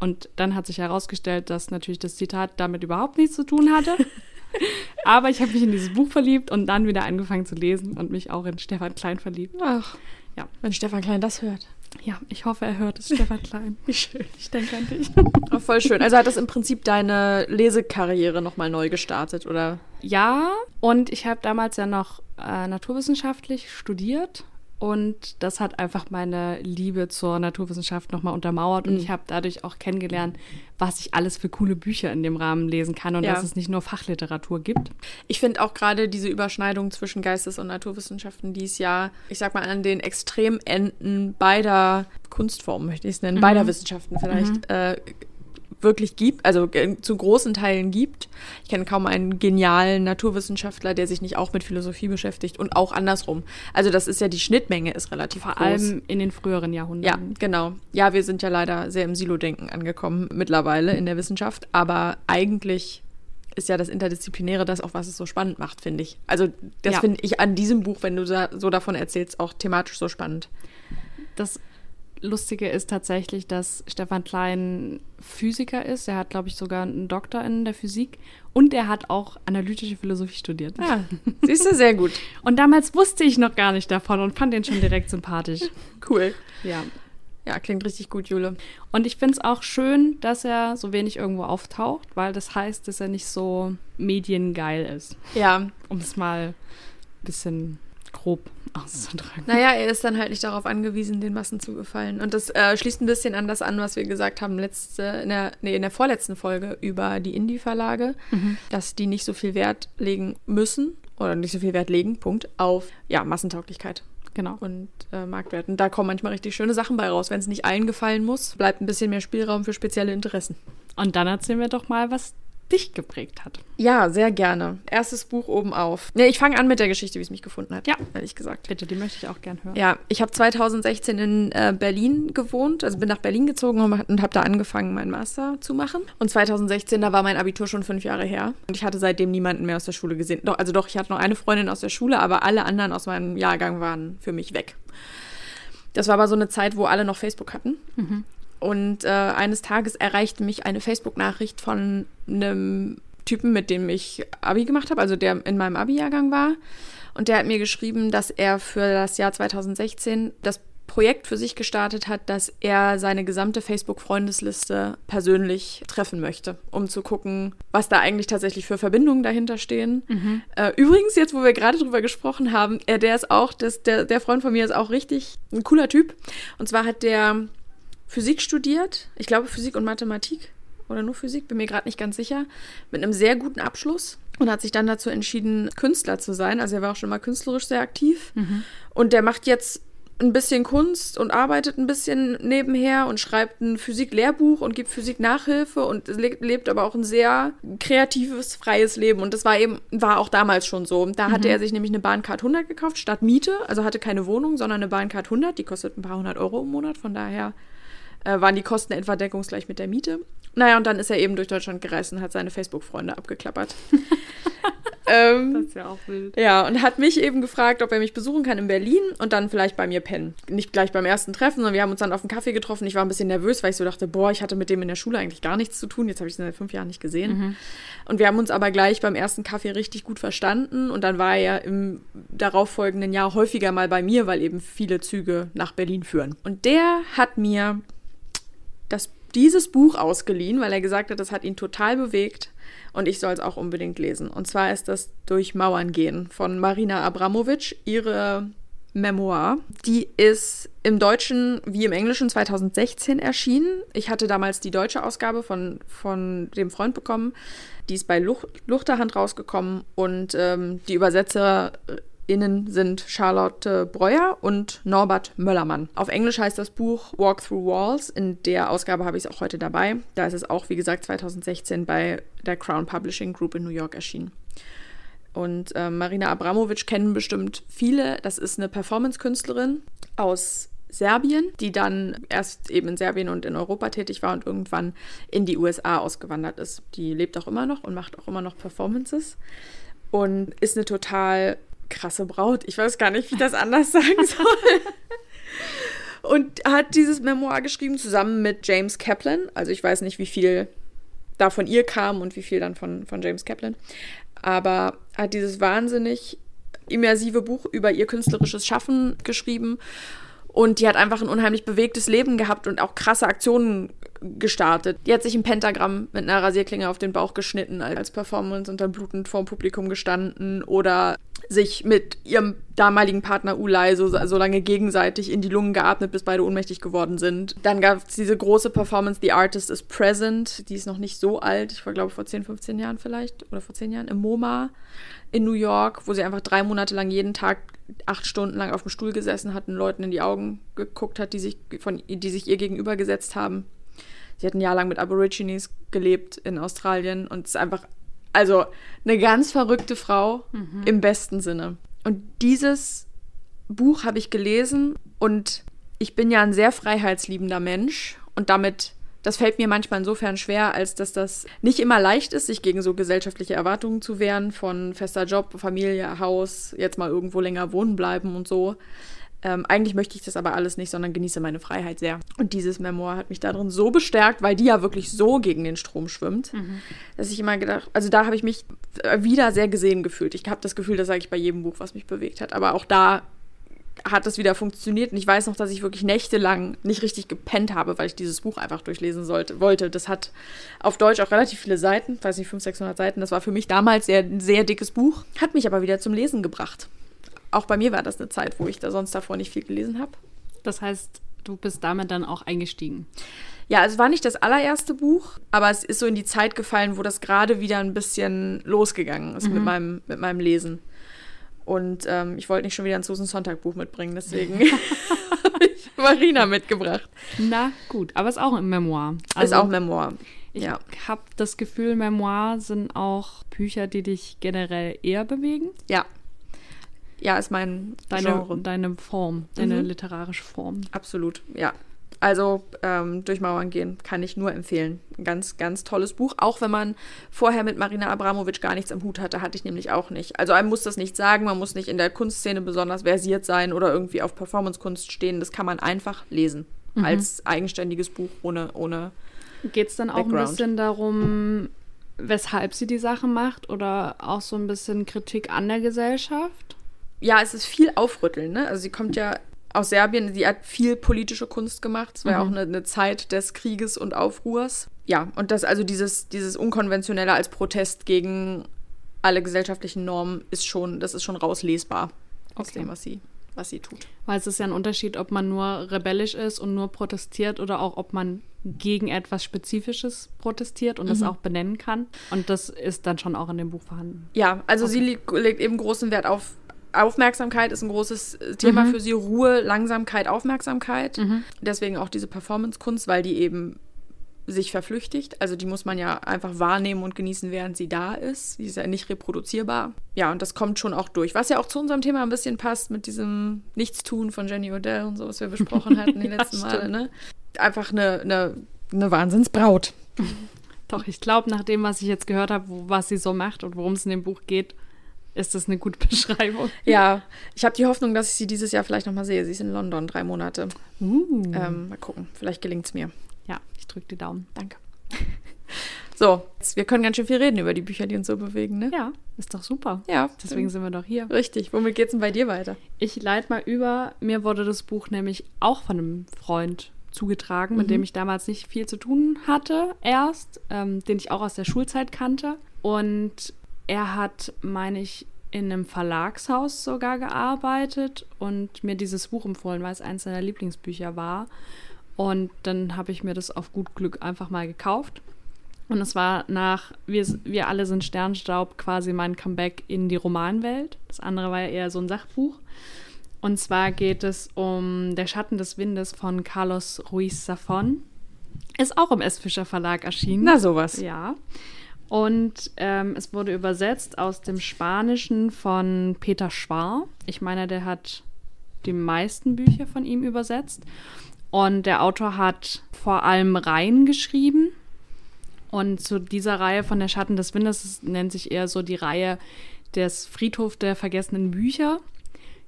Und dann hat sich herausgestellt, dass natürlich das Zitat damit überhaupt nichts zu tun hatte. Aber ich habe mich in dieses Buch verliebt und dann wieder angefangen zu lesen und mich auch in Stefan Klein verliebt. Ach, Ja. wenn Stefan Klein das hört. Ja, ich hoffe, er hört es, Stefan Klein. Wie schön. Ich denke an dich. Oh, voll schön. Also hat das im Prinzip deine Lesekarriere nochmal neu gestartet, oder? Ja, und ich habe damals ja noch äh, naturwissenschaftlich studiert und das hat einfach meine Liebe zur Naturwissenschaft nochmal untermauert und Mhm. ich habe dadurch auch kennengelernt, was ich alles für coole Bücher in dem Rahmen lesen kann und Ja. dass es nicht nur Fachliteratur gibt. Ich finde auch gerade diese Überschneidung zwischen Geistes- und Naturwissenschaften, die es ja, ich sag mal, an den Extremenden beider Kunstformen, möchte ich es nennen, beider Wissenschaften vielleicht, äh, wirklich gibt, also zu großen Teilen gibt. Ich kenne kaum einen genialen Naturwissenschaftler, der sich nicht auch mit Philosophie beschäftigt und auch andersrum. Also das ist ja die Schnittmenge ist relativ Vor groß. allem in den früheren Ja, Jahrhunderten. genau. Ja, wir sind ja leider sehr im Silo-Denken angekommen mittlerweile in der Wissenschaft, aber eigentlich ist ja das Interdisziplinäre das auch, was es so spannend macht, finde ich. Also das Ja. finde ich an diesem Buch, wenn du so davon erzählst, auch thematisch so spannend. Das Lustige ist tatsächlich, dass Stefan Klein Physiker ist. Er hat, glaube ich, sogar einen Doktor in der Physik und er hat auch analytische Philosophie studiert. Ja, siehst du, sehr gut. Und damals wusste ich noch gar nicht davon und fand den schon direkt sympathisch. Cool. Ja. Ja, klingt richtig gut, Jule. Und ich finde es auch schön, dass er so wenig irgendwo auftaucht, weil das heißt, dass er nicht so mediengeil ist. Ja, Um es mal ein bisschen grob auszudrücken. naja, er ist dann halt nicht darauf angewiesen, den Massen zu gefallen. Und das äh, schließt ein bisschen an das an, was wir gesagt haben letzte, in der, nee, in der vorletzten Folge über die Indie-Verlage, dass die nicht so viel Wert legen müssen oder nicht so viel Wert legen, Punkt, auf ja, Massentauglichkeit Genau. und äh, Marktwert. Und da kommen manchmal richtig schöne Sachen bei raus. Wenn es nicht allen gefallen muss, bleibt ein bisschen mehr Spielraum für spezielle Interessen. Und dann erzählen wir doch mal, was dich geprägt hat. Ja, sehr gerne. Erstes Buch oben auf. Nee, ich fange an mit der Geschichte, wie es mich gefunden hat. Ja. Ehrlich gesagt. Bitte, die möchte ich auch gern hören. Ja, ich habe 2016 in äh, Berlin gewohnt, also bin nach Berlin gezogen und, und habe da angefangen, meinen Master zu machen. Und 2016, da war mein Abitur schon fünf Jahre her. Und ich hatte seitdem niemanden mehr aus der Schule gesehen. Doch, also doch, ich hatte noch eine Freundin aus der Schule, aber alle anderen aus meinem Jahrgang waren für mich weg. Das war aber so eine Zeit, wo alle noch Facebook hatten. Und äh, eines Tages erreichte mich eine Facebook-Nachricht von einem Typen, mit dem ich Abi gemacht habe, also der in meinem Abi-Jahrgang war. Und der hat mir geschrieben, dass er für das Jahr 2016 das Projekt für sich gestartet hat, dass er seine gesamte Facebook-Freundesliste persönlich treffen möchte, um zu gucken, was da eigentlich tatsächlich für Verbindungen dahinter stehen. Äh, übrigens, jetzt, wo wir gerade drüber gesprochen haben, er, der ist auch, das, der, der Freund von mir ist auch richtig ein cooler Typ. Und zwar hat der Physik studiert, ich glaube Physik und Mathematik oder nur Physik, bin mir gerade nicht ganz sicher, mit einem sehr guten Abschluss und hat sich dann dazu entschieden, Künstler zu sein. Also er war auch schon mal künstlerisch sehr aktiv. Und der macht jetzt ein bisschen Kunst und arbeitet ein bisschen nebenher und schreibt ein Physik-Lehrbuch und gibt Physik-Nachhilfe und le lebt aber auch ein sehr kreatives, freies Leben. Und das war eben, war auch damals schon so. Da hatte er sich nämlich eine Bahncard 100 gekauft, statt Miete. Also hatte keine Wohnung, sondern eine Bahncard 100. Die kostet ein paar hundert Euro im Monat. Von daher äh, waren die Kosten etwa deckungsgleich mit der Miete. Naja, und dann ist er eben durch Deutschland gereist und hat seine Facebook-Freunde abgeklappert. ähm, Das ist ja auch wild. ja, und hat mich eben gefragt, ob er mich besuchen kann in Berlin und dann vielleicht bei mir pennen. Nicht gleich beim ersten Treffen, sondern wir haben uns dann auf einen Kaffee getroffen. Ich war ein bisschen nervös, weil ich so dachte, boah, ich hatte mit dem in der Schule eigentlich gar nichts zu tun. Jetzt habe ich ihn seit fünf Jahren nicht gesehen. Und wir haben uns aber gleich beim ersten Kaffee richtig gut verstanden. Und dann war er im darauffolgenden Jahr häufiger mal bei mir, weil eben viele Züge nach Berlin führen. Und der hat mir das, dieses Buch ausgeliehen, weil er gesagt hat, das hat ihn total bewegt. und ich soll es auch unbedingt lesen. Und zwar ist das Durch Mauern gehen von Marina Abramovic, ihre Memoir. Die ist im Deutschen wie im Englischen 2016 erschienen. Ich hatte damals die deutsche Ausgabe von, von dem Freund bekommen. Die ist bei Luch Luchterhand rausgekommen und ähm, die ÜbersetzerInnen sind Charlotte Breuer und Norbert Möllermann. Auf Englisch heißt das Buch Walk Through Walls. In der Ausgabe habe ich es auch heute dabei. Da ist es auch, wie gesagt, 2016 bei der Crown Publishing Group in New York erschienen. Und äh, Marina Abramovic kennen bestimmt viele. Das ist eine Performance-Künstlerin aus Serbien, die dann erst eben in Serbien und in Europa tätig war und irgendwann in die USA ausgewandert ist. Die lebt auch immer noch und macht auch immer noch Performances und ist eine total krasse Braut. Ich weiß gar nicht, wie ich das anders sagen soll. und hat dieses Memoir geschrieben zusammen mit James Kaplan. Also ich weiß nicht, wie viel da von ihr kam und wie viel dann von, von James Kaplan aber hat dieses wahnsinnig immersive Buch über ihr künstlerisches Schaffen geschrieben. Und die hat einfach ein unheimlich bewegtes Leben gehabt und auch krasse Aktionen gestartet. Die hat sich ein Pentagramm mit einer Rasierklinge auf den Bauch geschnitten als Performance und dann blutend vor dem Publikum gestanden oder sich mit ihrem damaligen Partner Ulay so, so lange gegenseitig in die Lungen geatmet, bis beide ohnmächtig geworden sind. Dann gab es diese große Performance, The Artist is Present, die ist noch nicht so alt, ich war glaube vor 10, 15 Jahren vielleicht oder vor 10 Jahren, im MoMA in New York, wo sie einfach drei Monate lang jeden Tag acht Stunden lang auf dem Stuhl gesessen hat und Leuten in die Augen geguckt hat, die sich, von, die sich ihr gegenüber gesetzt haben. Sie hat ein Jahr lang mit Aborigines gelebt in Australien und ist einfach also eine ganz verrückte Frau mhm. im besten Sinne. Und dieses Buch habe ich gelesen und ich bin ja ein sehr freiheitsliebender Mensch und damit, das fällt mir manchmal insofern schwer, als dass das nicht immer leicht ist, sich gegen so gesellschaftliche Erwartungen zu wehren von fester Job, Familie, Haus, jetzt mal irgendwo länger wohnen bleiben und so. Ähm, eigentlich möchte ich das aber alles nicht, sondern genieße meine Freiheit sehr. Und dieses Memoir hat mich darin so bestärkt, weil die ja wirklich so gegen den Strom schwimmt, mhm. dass ich immer gedacht, also da habe ich mich wieder sehr gesehen gefühlt. Ich habe das Gefühl, das sage ich bei jedem Buch, was mich bewegt hat. Aber auch da hat es wieder funktioniert. Und ich weiß noch, dass ich wirklich nächtelang nicht richtig gepennt habe, weil ich dieses Buch einfach durchlesen sollte, wollte. Das hat auf Deutsch auch relativ viele Seiten, weiß nicht, 500, 600 Seiten. Das war für mich damals sehr, ein sehr dickes Buch, hat mich aber wieder zum Lesen gebracht auch bei mir war das eine Zeit, wo ich da sonst davor nicht viel gelesen habe. Das heißt, du bist damit dann auch eingestiegen. Ja, es war nicht das allererste Buch, aber es ist so in die Zeit gefallen, wo das gerade wieder ein bisschen losgegangen ist mhm. mit, meinem, mit meinem Lesen. Und ähm, ich wollte nicht schon wieder ein Susan Sonntag Buch mitbringen, deswegen habe ich Marina mitgebracht. Na gut, aber es ist auch ein Memoir. Also, ist auch Memoir. Ich ja. habe das Gefühl, Memoir sind auch Bücher, die dich generell eher bewegen. Ja, ja, ist mein deine, Genre. Deine Form, deine mhm. literarische Form. Absolut, ja. Also ähm, durch Mauern gehen kann ich nur empfehlen. Ein ganz, ganz tolles Buch. Auch wenn man vorher mit Marina Abramovic gar nichts am Hut hatte, hatte ich nämlich auch nicht. Also einem muss das nicht sagen, man muss nicht in der Kunstszene besonders versiert sein oder irgendwie auf Performancekunst stehen. Das kann man einfach lesen. Mhm. Als eigenständiges Buch ohne. ohne Geht es dann auch Background. ein bisschen darum, weshalb sie die Sache macht oder auch so ein bisschen Kritik an der Gesellschaft? Ja, es ist viel Aufrütteln. Ne? Also sie kommt ja aus Serbien, sie hat viel politische Kunst gemacht. Es war ja mhm. auch eine, eine, Zeit des Krieges und Aufruhrs. Ja, und das also dieses, dieses Unkonventionelle als Protest gegen alle gesellschaftlichen Normen ist schon, das ist schon rauslesbar aus okay. dem, was sie, was sie tut. Weil es ist ja ein Unterschied, ob man nur rebellisch ist und nur protestiert oder auch ob man gegen etwas Spezifisches protestiert und mhm. das auch benennen kann. Und das ist dann schon auch in dem Buch vorhanden. Ja, also okay. sie legt eben großen Wert auf Aufmerksamkeit ist ein großes äh, Thema mhm. für sie. Ruhe, Langsamkeit, Aufmerksamkeit. Mhm. Deswegen auch diese Performance-Kunst, weil die eben sich verflüchtigt. Also die muss man ja einfach wahrnehmen und genießen, während sie da ist. Die ist ja nicht reproduzierbar. Ja, und das kommt schon auch durch. Was ja auch zu unserem Thema ein bisschen passt mit diesem Nichtstun von Jenny Odell und so, was wir besprochen hatten die ja, letzten Male. Ne? Einfach eine, eine, eine Wahnsinnsbraut. Doch, ich glaube, nach dem, was ich jetzt gehört habe, was sie so macht und worum es in dem Buch geht, ist das eine gute Beschreibung. Ja, ich habe die Hoffnung, dass ich sie dieses Jahr vielleicht nochmal sehe. Sie ist in London, drei Monate. Uh. Ähm, mal gucken, vielleicht gelingt es mir. Ja, ich drücke die Daumen. Danke. So, wir können ganz schön viel reden über die Bücher, die uns so bewegen, ne? Ja, ist doch super. Ja. Deswegen sind wir doch hier. Richtig. Womit geht's denn bei dir weiter? Ich leite mal über. Mir wurde das Buch nämlich auch von einem Freund zugetragen, mit dem ich damals nicht viel zu tun hatte, erst, ähm, den ich auch aus der Schulzeit kannte. Und er hat, meine ich, in einem Verlagshaus sogar gearbeitet und mir dieses Buch empfohlen, weil es eines seiner Lieblingsbücher war. Und dann habe ich mir das auf gut Glück einfach mal gekauft. Und es war nach Wir, wir alle sind Sternstaub quasi mein Comeback in die Romanwelt. Das andere war ja eher so ein Sachbuch. Und zwar geht es um Der Schatten des Windes von Carlos Ruiz Zafón. Ist auch im S. Fischer Verlag erschienen. Na, sowas. Ja. Und ähm, es wurde übersetzt aus dem Spanischen von Peter Schwar. Ich meine, der hat die meisten Bücher von ihm übersetzt. Und der Autor hat vor allem Reihen geschrieben. Und zu dieser Reihe von Der Schatten des Windes nennt sich eher so die Reihe des Friedhof der vergessenen Bücher.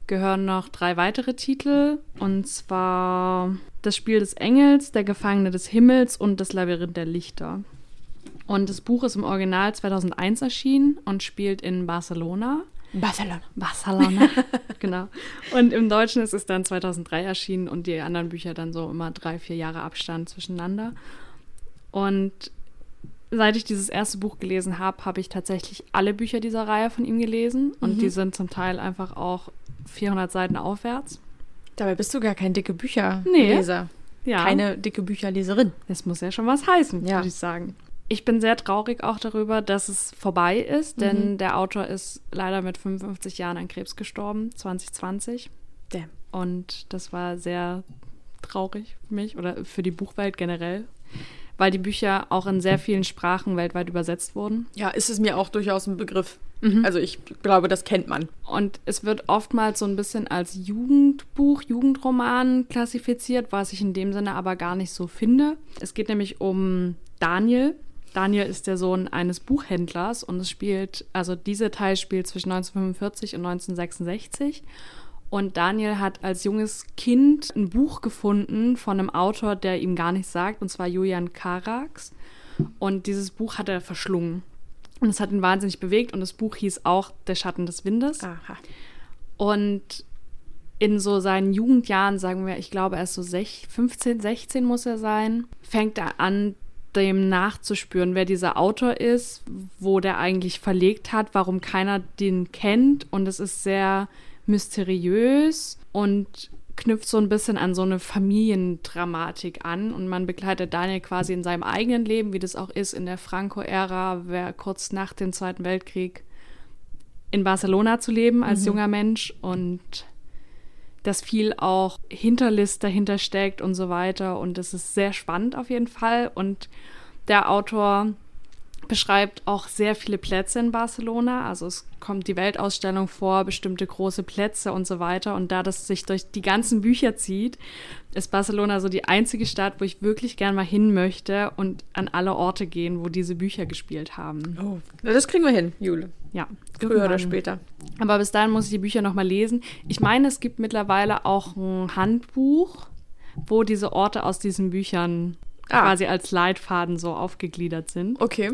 Gehören noch drei weitere Titel. Und zwar Das Spiel des Engels, Der Gefangene des Himmels und Das Labyrinth der Lichter. Und das Buch ist im Original 2001 erschienen und spielt in Barcelona. Barcelona. Barcelona, genau. Und im Deutschen ist es dann 2003 erschienen und die anderen Bücher dann so immer drei, vier Jahre Abstand zwischeneinander. Und seit ich dieses erste Buch gelesen habe, habe ich tatsächlich alle Bücher dieser Reihe von ihm gelesen. Und Mhm. die sind zum Teil einfach auch 400 Seiten aufwärts. Dabei bist du gar kein dicke Bücherleser. Ja. Keine dicke Bücherleserin. Das muss ja schon was heißen, Ja. würde ich sagen. Ich bin sehr traurig auch darüber, dass es vorbei ist, denn der Autor ist leider mit 55 Jahren an Krebs gestorben, 2020. Damn. Und das war sehr traurig für mich oder für die Buchwelt generell, weil die Bücher auch in sehr vielen Sprachen weltweit übersetzt wurden. Ja, ist es mir auch durchaus ein Begriff. Also ich glaube, das kennt man. Und es wird oftmals so ein bisschen als Jugendbuch, Jugendroman klassifiziert, was ich in dem Sinne aber gar nicht so finde. Es geht nämlich um Daniel. Daniel ist der Sohn eines Buchhändlers und es spielt, also dieser Teil spielt zwischen 1945 und 1966. Und Daniel hat als junges Kind ein Buch gefunden von einem Autor, der ihm gar nichts sagt, und zwar Julian Karax. Und dieses Buch hat er verschlungen. Und es hat ihn wahnsinnig bewegt und das Buch hieß auch Der Schatten des Windes. Aha. Und in so seinen Jugendjahren, sagen wir, ich glaube, er ist so sech, 15, 16 muss er sein, fängt er an, dem nachzuspüren, wer dieser Autor ist, wo der eigentlich verlegt hat, warum keiner den kennt. Und es ist sehr mysteriös und knüpft so ein bisschen an so eine Familiendramatik an. Und man begleitet Daniel quasi in seinem eigenen Leben, wie das auch ist in der Franco-Ära, wer kurz nach dem Zweiten Weltkrieg in Barcelona zu leben als junger Mensch und dass viel auch Hinterlist dahinter steckt und so weiter. Und es ist sehr spannend auf jeden Fall. Und der Autor beschreibt auch sehr viele Plätze in Barcelona. Also es kommt die Weltausstellung vor, bestimmte große Plätze und so weiter. Und da das sich durch die ganzen Bücher zieht, ist Barcelona so die einzige Stadt, wo ich wirklich gern mal hin möchte und an alle Orte gehen, wo diese Bücher gespielt haben. Oh. Das kriegen wir hin, Jule. Ja, Früher oder irgendwann. später. Aber bis dahin muss ich die Bücher noch mal lesen. Ich meine, es gibt mittlerweile auch ein Handbuch, wo diese Orte aus diesen Büchern Ah. quasi als Leitfaden so aufgegliedert sind. Okay.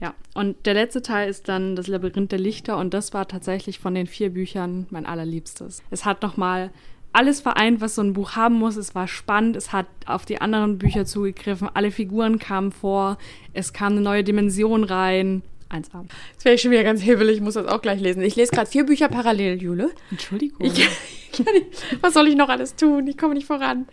Ja, und der letzte Teil ist dann das Labyrinth der Lichter und das war tatsächlich von den vier Büchern mein allerliebstes. Es hat noch mal alles vereint, was so ein Buch haben muss. Es war spannend, es hat auf die anderen Bücher zugegriffen, alle Figuren kamen vor, es kam eine neue Dimension rein. 1A. Jetzt wäre ich schon wieder ganz hebelig, ich muss das auch gleich lesen. Ich lese gerade vier Bücher parallel, Jule. Entschuldigung. Ich, ich was soll ich noch alles tun? Ich komme nicht voran.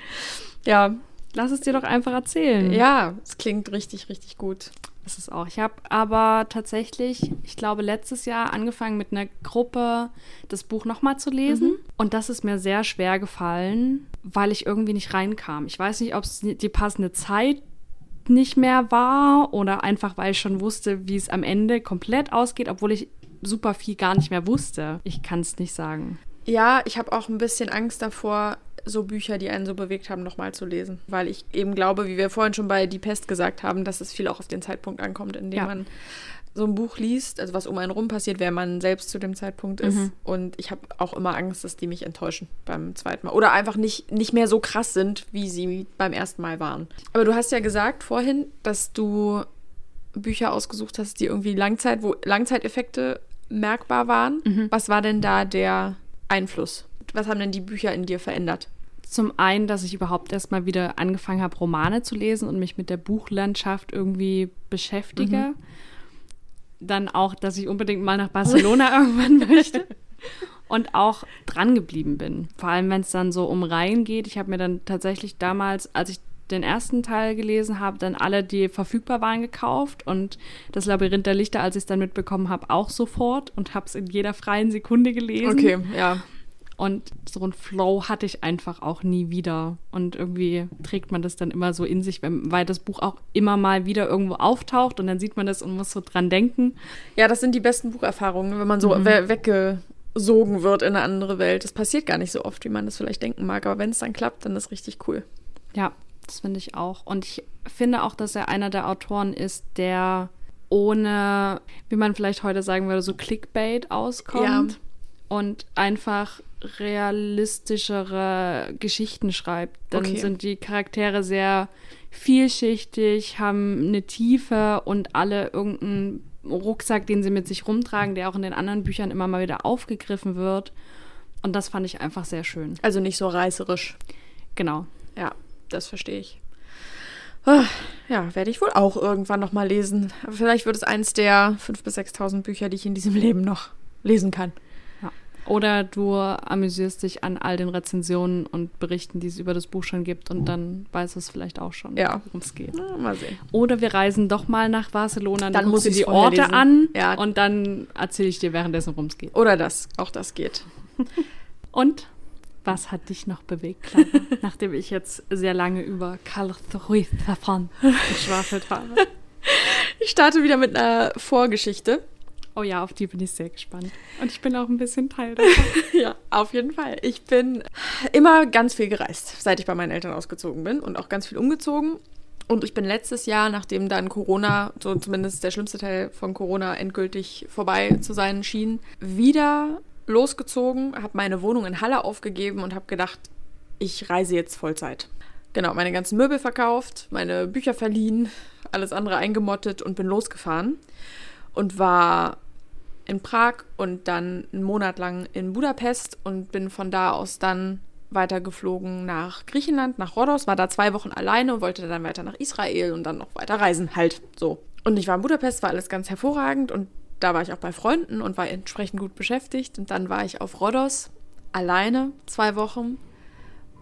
Ja, Lass es dir doch einfach erzählen. ja, es klingt richtig, richtig gut. ist es auch. Ich habe aber tatsächlich, ich glaube, letztes Jahr angefangen mit einer Gruppe das Buch nochmal zu lesen. Und das ist mir sehr schwer gefallen, weil ich irgendwie nicht reinkam. Ich weiß nicht, ob es die passende Zeit nicht mehr war oder einfach, weil ich schon wusste, wie es am Ende komplett ausgeht, obwohl ich super viel gar nicht mehr wusste. Ich kann es nicht sagen. Ja, ich habe auch ein bisschen Angst davor, so Bücher, die einen so bewegt haben, nochmal zu lesen. Weil ich eben glaube, wie wir vorhin schon bei Die Pest gesagt haben, dass es viel auch auf den Zeitpunkt ankommt, in dem Ja. man so ein Buch liest, also was um einen rum passiert, wer man selbst zu dem Zeitpunkt ist. Mhm. Und ich habe auch immer Angst, dass die mich enttäuschen beim zweiten Mal. Oder einfach nicht, nicht mehr so krass sind, wie sie beim ersten Mal waren. Aber du hast ja gesagt vorhin, dass du Bücher ausgesucht hast, die irgendwie Langzeit, wo Langzeiteffekte merkbar waren. Mhm. Was war denn da der Einfluss? Was haben denn die Bücher in dir verändert? zum einen, dass ich überhaupt erstmal wieder angefangen habe, Romane zu lesen und mich mit der Buchlandschaft irgendwie beschäftige. Mhm. Dann auch, dass ich unbedingt mal nach Barcelona irgendwann möchte. Und auch dran geblieben bin. Vor allem, wenn es dann so um Reihen geht. Ich habe mir dann tatsächlich damals, als ich den ersten Teil gelesen habe, dann alle, die verfügbar waren, gekauft und das Labyrinth der Lichter, als ich es dann mitbekommen habe, auch sofort und habe es in jeder freien Sekunde gelesen. Okay, ja. Und so ein Flow hatte ich einfach auch nie wieder. Und irgendwie trägt man das dann immer so in sich, weil das Buch auch immer mal wieder irgendwo auftaucht und dann sieht man das und muss so dran denken. Ja, das sind die besten Bucherfahrungen, wenn man so mhm. we weggesogen wird in eine andere Welt. Das passiert gar nicht so oft, wie man das vielleicht denken mag. Aber wenn es dann klappt, dann ist richtig cool. Ja, das finde ich auch. Und ich finde auch, dass er einer der Autoren ist, der ohne, wie man vielleicht heute sagen würde, so Clickbait auskommt. Ja. Und einfach realistischere Geschichten schreibt. Dann okay. sind die Charaktere sehr vielschichtig, haben eine Tiefe und alle irgendeinen Rucksack, den sie mit sich rumtragen, der auch in den anderen Büchern immer mal wieder aufgegriffen wird. Und das fand ich einfach sehr schön. Also nicht so reißerisch. Genau. Ja, das verstehe ich. Ah, ja, werde ich wohl auch irgendwann noch mal lesen. Aber vielleicht wird es eins der 5.000 bis 6.000 Bücher, die ich in diesem Leben noch lesen kann. Oder du amüsierst dich an all den Rezensionen und Berichten, die es über das Buch schon gibt und dann weißt du es vielleicht auch schon, ja. worum es geht. Na, mal sehen. Oder wir reisen doch mal nach Barcelona, dann musst du die Orte lesen. an ja. und dann erzähle ich dir währenddessen, worum es geht. Oder das, auch das geht. und was hat dich noch bewegt, Clara, nachdem ich jetzt sehr lange über Karl Ruiz davon geschwafelt habe? Ich starte wieder mit einer Vorgeschichte. Oh ja, auf die bin ich sehr gespannt. Und ich bin auch ein bisschen Teil davon. ja, auf jeden Fall. Ich bin immer ganz viel gereist, seit ich bei meinen Eltern ausgezogen bin und auch ganz viel umgezogen. Und ich bin letztes Jahr, nachdem dann Corona, so zumindest der schlimmste Teil von Corona endgültig vorbei zu sein schien, wieder losgezogen, habe meine Wohnung in Halle aufgegeben und habe gedacht, ich reise jetzt Vollzeit. Genau, meine ganzen Möbel verkauft, meine Bücher verliehen, alles andere eingemottet und bin losgefahren und war in Prag und dann einen Monat lang in Budapest und bin von da aus dann weitergeflogen nach Griechenland, nach Rhodos, war da zwei Wochen alleine und wollte dann weiter nach Israel und dann noch weiter reisen, halt so. Und ich war in Budapest, war alles ganz hervorragend und da war ich auch bei Freunden und war entsprechend gut beschäftigt. Und dann war ich auf Rhodos alleine zwei Wochen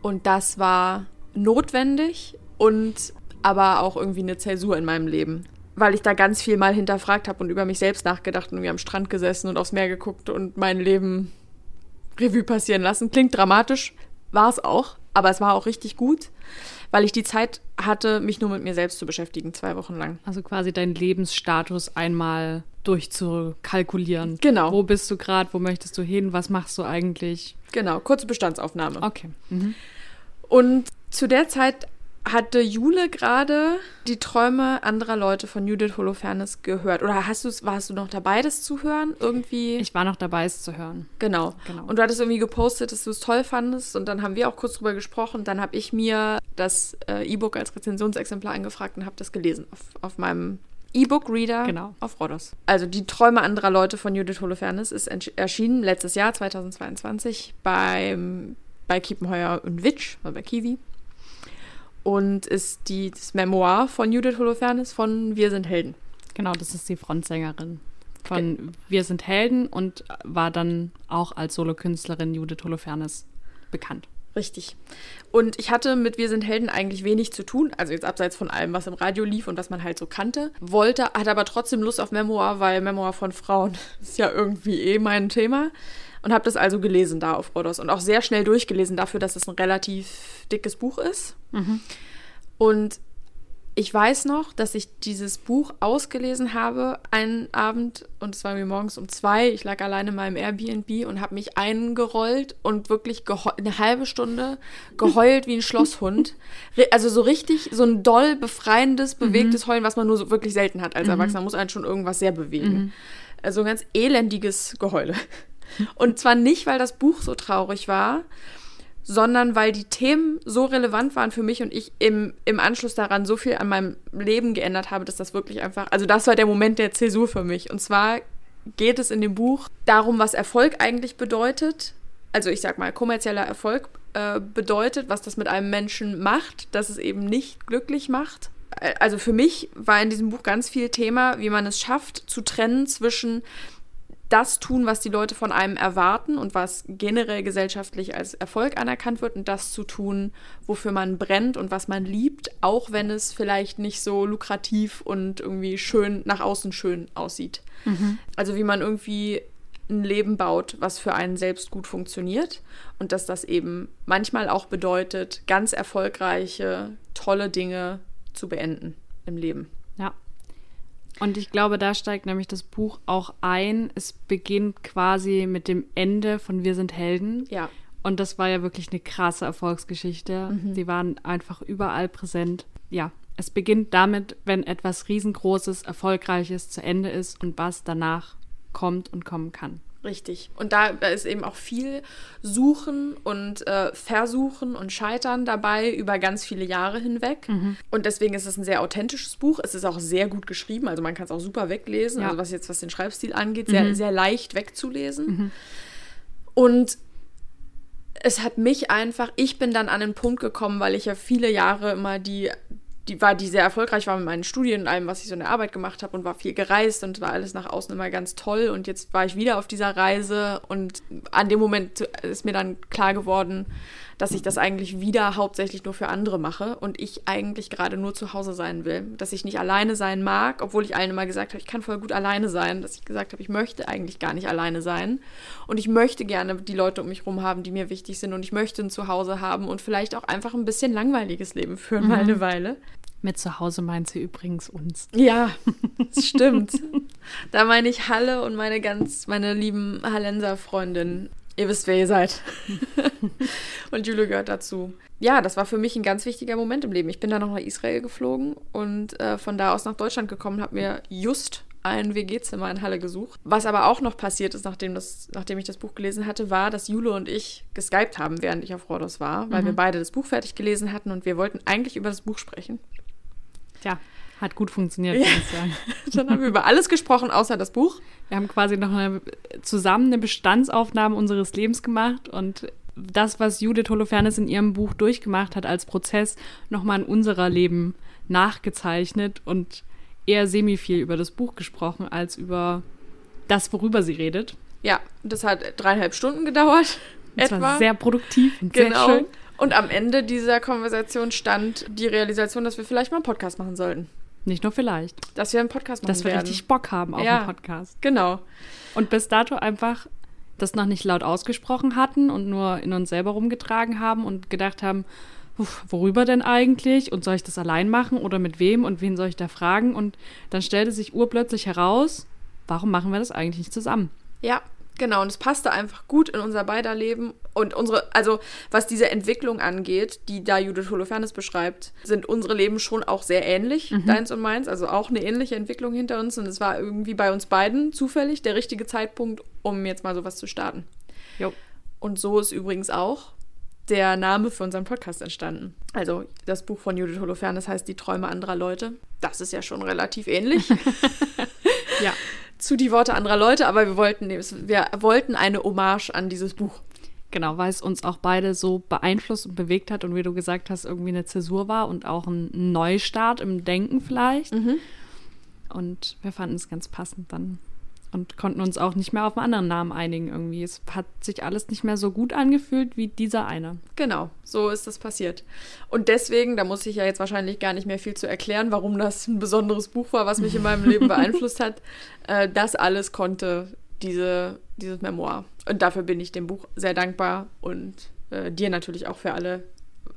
und das war notwendig und aber auch irgendwie eine Zäsur in meinem Leben weil ich da ganz viel mal hinterfragt habe und über mich selbst nachgedacht und irgendwie am Strand gesessen und aufs Meer geguckt und mein Leben Revue passieren lassen. Klingt dramatisch, war es auch, aber es war auch richtig gut, weil ich die Zeit hatte, mich nur mit mir selbst zu beschäftigen, zwei Wochen lang. Also quasi deinen Lebensstatus einmal durchzukalkulieren. Genau. Wo bist du gerade, wo möchtest du hin, was machst du eigentlich? Genau, kurze Bestandsaufnahme. Okay. Mhm. Und zu der Zeit hatte Jule gerade die Träume anderer Leute von Judith Holofernes gehört? Oder hast du warst du noch dabei, das zu hören? Irgendwie? Ich war noch dabei, es zu hören. Genau. genau. Und du hattest irgendwie gepostet, dass du es toll fandest. Und dann haben wir auch kurz drüber gesprochen. Dann habe ich mir das äh, E-Book als Rezensionsexemplar angefragt und habe das gelesen auf, auf meinem E-Book-Reader genau. auf Rhodos. Also die Träume anderer Leute von Judith Holofernes ist erschienen letztes Jahr, 2022, beim, bei Kiepenheuer und Witsch, also bei Kiwi und ist die, das Memoir von Judith Holofernes von Wir sind Helden. Genau, das ist die Frontsängerin von okay. Wir sind Helden und war dann auch als Solokünstlerin Judith Holofernes bekannt. Richtig. Und ich hatte mit Wir sind Helden eigentlich wenig zu tun, also jetzt abseits von allem, was im Radio lief und was man halt so kannte. Wollte, hatte aber trotzdem Lust auf Memoir, weil Memoir von Frauen ist ja irgendwie eh mein Thema und habe das also gelesen da auf Rhodos und auch sehr schnell durchgelesen dafür, dass es ein relativ dickes Buch ist. Mhm. Und ich weiß noch, dass ich dieses Buch ausgelesen habe einen Abend und es war mir morgens um zwei. Ich lag alleine in meinem Airbnb und habe mich eingerollt und wirklich eine halbe Stunde geheult wie ein Schlosshund. Also so richtig, so ein doll befreiendes, bewegtes mhm. Heulen, was man nur so wirklich selten hat als mhm. Erwachsener. Muss einen schon irgendwas sehr bewegen. Mhm. Also ein ganz elendiges Geheule. Und zwar nicht, weil das Buch so traurig war, sondern weil die Themen so relevant waren für mich und ich im, im Anschluss daran so viel an meinem Leben geändert habe, dass das wirklich einfach, also das war der Moment der Zäsur für mich. Und zwar geht es in dem Buch darum, was Erfolg eigentlich bedeutet. Also ich sag mal, kommerzieller Erfolg äh, bedeutet, was das mit einem Menschen macht, dass es eben nicht glücklich macht. Äh, also für mich war in diesem Buch ganz viel Thema, wie man es schafft, zu trennen zwischen das tun, was die Leute von einem erwarten und was generell gesellschaftlich als Erfolg anerkannt wird und das zu tun, wofür man brennt und was man liebt, auch wenn es vielleicht nicht so lukrativ und irgendwie schön nach außen schön aussieht. Mhm. Also wie man irgendwie ein Leben baut, was für einen selbst gut funktioniert und dass das eben manchmal auch bedeutet, ganz erfolgreiche, tolle Dinge zu beenden im Leben. Und ich glaube, da steigt nämlich das Buch auch ein. Es beginnt quasi mit dem Ende von Wir sind Helden. Ja. Und das war ja wirklich eine krasse Erfolgsgeschichte. Mhm. Die waren einfach überall präsent. Ja, es beginnt damit, wenn etwas riesengroßes, erfolgreiches zu Ende ist und was danach kommt und kommen kann. Richtig. Und da, ist eben auch viel Suchen und äh, Versuchen und Scheitern dabei über ganz viele Jahre hinweg. Mhm. Und deswegen ist es ein sehr authentisches Buch. Es ist auch sehr gut geschrieben, also man kann es auch super weglesen. Ja. Also was jetzt was den Schreibstil angeht, sehr, mhm. sehr leicht wegzulesen. Mhm. Und es hat mich einfach, ich bin dann an den Punkt gekommen, weil ich ja viele Jahre immer die die war, die sehr erfolgreich war mit meinen Studien und allem, was ich so in der Arbeit gemacht habe und war viel gereist und war alles nach außen immer ganz toll. Und jetzt war ich wieder auf dieser Reise und an dem Moment ist mir dann klar geworden, dass ich das eigentlich wieder hauptsächlich nur für andere mache und ich eigentlich gerade nur zu Hause sein will. Dass ich nicht alleine sein mag, obwohl ich allen immer gesagt habe, ich kann voll gut alleine sein. Dass ich gesagt habe, ich möchte eigentlich gar nicht alleine sein. Und ich möchte gerne die Leute um mich herum haben, die mir wichtig sind. Und ich möchte ein Zuhause haben und vielleicht auch einfach ein bisschen langweiliges Leben führen, mhm. mal eine Weile. Mit zu Hause meint sie übrigens uns. Ja, das stimmt. da meine ich Halle und meine ganz, meine lieben Hallenser-Freundinnen. Ihr wisst, wer ihr seid. und Jule gehört dazu. Ja, das war für mich ein ganz wichtiger Moment im Leben. Ich bin dann noch nach Israel geflogen und äh, von da aus nach Deutschland gekommen, habe mir just ein WG-Zimmer in Halle gesucht. Was aber auch noch passiert ist, nachdem, das, nachdem ich das Buch gelesen hatte, war, dass Jule und ich geskypt haben, während ich auf Rhodos war, weil mhm. wir beide das Buch fertig gelesen hatten und wir wollten eigentlich über das Buch sprechen. Tja, hat gut funktioniert, ja. ich sagen. Dann haben wir über alles gesprochen, außer das Buch. Wir haben quasi noch eine, zusammen eine Bestandsaufnahme unseres Lebens gemacht und das, was Judith Holofernes in ihrem Buch durchgemacht hat als Prozess, nochmal in unserer Leben nachgezeichnet und eher semi viel über das Buch gesprochen, als über das, worüber sie redet. Ja, das hat dreieinhalb Stunden gedauert. Das etwa. war sehr produktiv und genau. sehr schön. Und am Ende dieser Konversation stand die Realisation, dass wir vielleicht mal einen Podcast machen sollten. Nicht nur vielleicht. Dass wir einen Podcast machen Dass wir werden. richtig Bock haben auf ja, einen Podcast. Genau. Und bis dato einfach das noch nicht laut ausgesprochen hatten und nur in uns selber rumgetragen haben und gedacht haben, worüber denn eigentlich? Und soll ich das allein machen oder mit wem und wen soll ich da fragen? Und dann stellte sich urplötzlich heraus, warum machen wir das eigentlich nicht zusammen? Ja, Genau, und es passte einfach gut in unser beider Leben. Und unsere, also was diese Entwicklung angeht, die da Judith Holofernes beschreibt, sind unsere Leben schon auch sehr ähnlich, mhm. deins und meins. Also auch eine ähnliche Entwicklung hinter uns. Und es war irgendwie bei uns beiden zufällig der richtige Zeitpunkt, um jetzt mal sowas zu starten. Jo. Und so ist übrigens auch der Name für unseren Podcast entstanden. Also das Buch von Judith Holofernes heißt Die Träume anderer Leute. Das ist ja schon relativ ähnlich. ja zu die Worte anderer Leute, aber wir wollten, wir wollten eine Hommage an dieses Buch. Genau, weil es uns auch beide so beeinflusst und bewegt hat und wie du gesagt hast, irgendwie eine Zäsur war und auch ein Neustart im Denken vielleicht. Mhm. Und wir fanden es ganz passend dann und konnten uns auch nicht mehr auf einen anderen Namen einigen irgendwie. Es hat sich alles nicht mehr so gut angefühlt wie dieser eine. Genau, so ist das passiert. Und deswegen, da muss ich ja jetzt wahrscheinlich gar nicht mehr viel zu erklären, warum das ein besonderes Buch war, was mich in meinem Leben beeinflusst hat. Äh, das alles konnte diese, dieses Memoir. Und dafür bin ich dem Buch sehr dankbar und äh, dir natürlich auch für alle,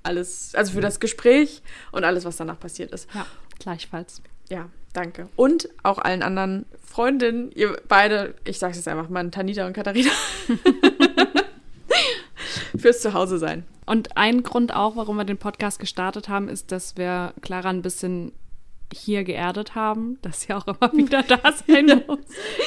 alles, also für das Gespräch und alles, was danach passiert ist. Ja, gleichfalls. Ja, danke. Und auch allen anderen Freundinnen, ihr beide, ich sag's jetzt einfach mal, Tanita und Katharina, fürs Zuhause sein. Und ein Grund auch, warum wir den Podcast gestartet haben, ist, dass wir Clara ein bisschen hier geerdet haben, dass sie auch immer wieder da sein muss.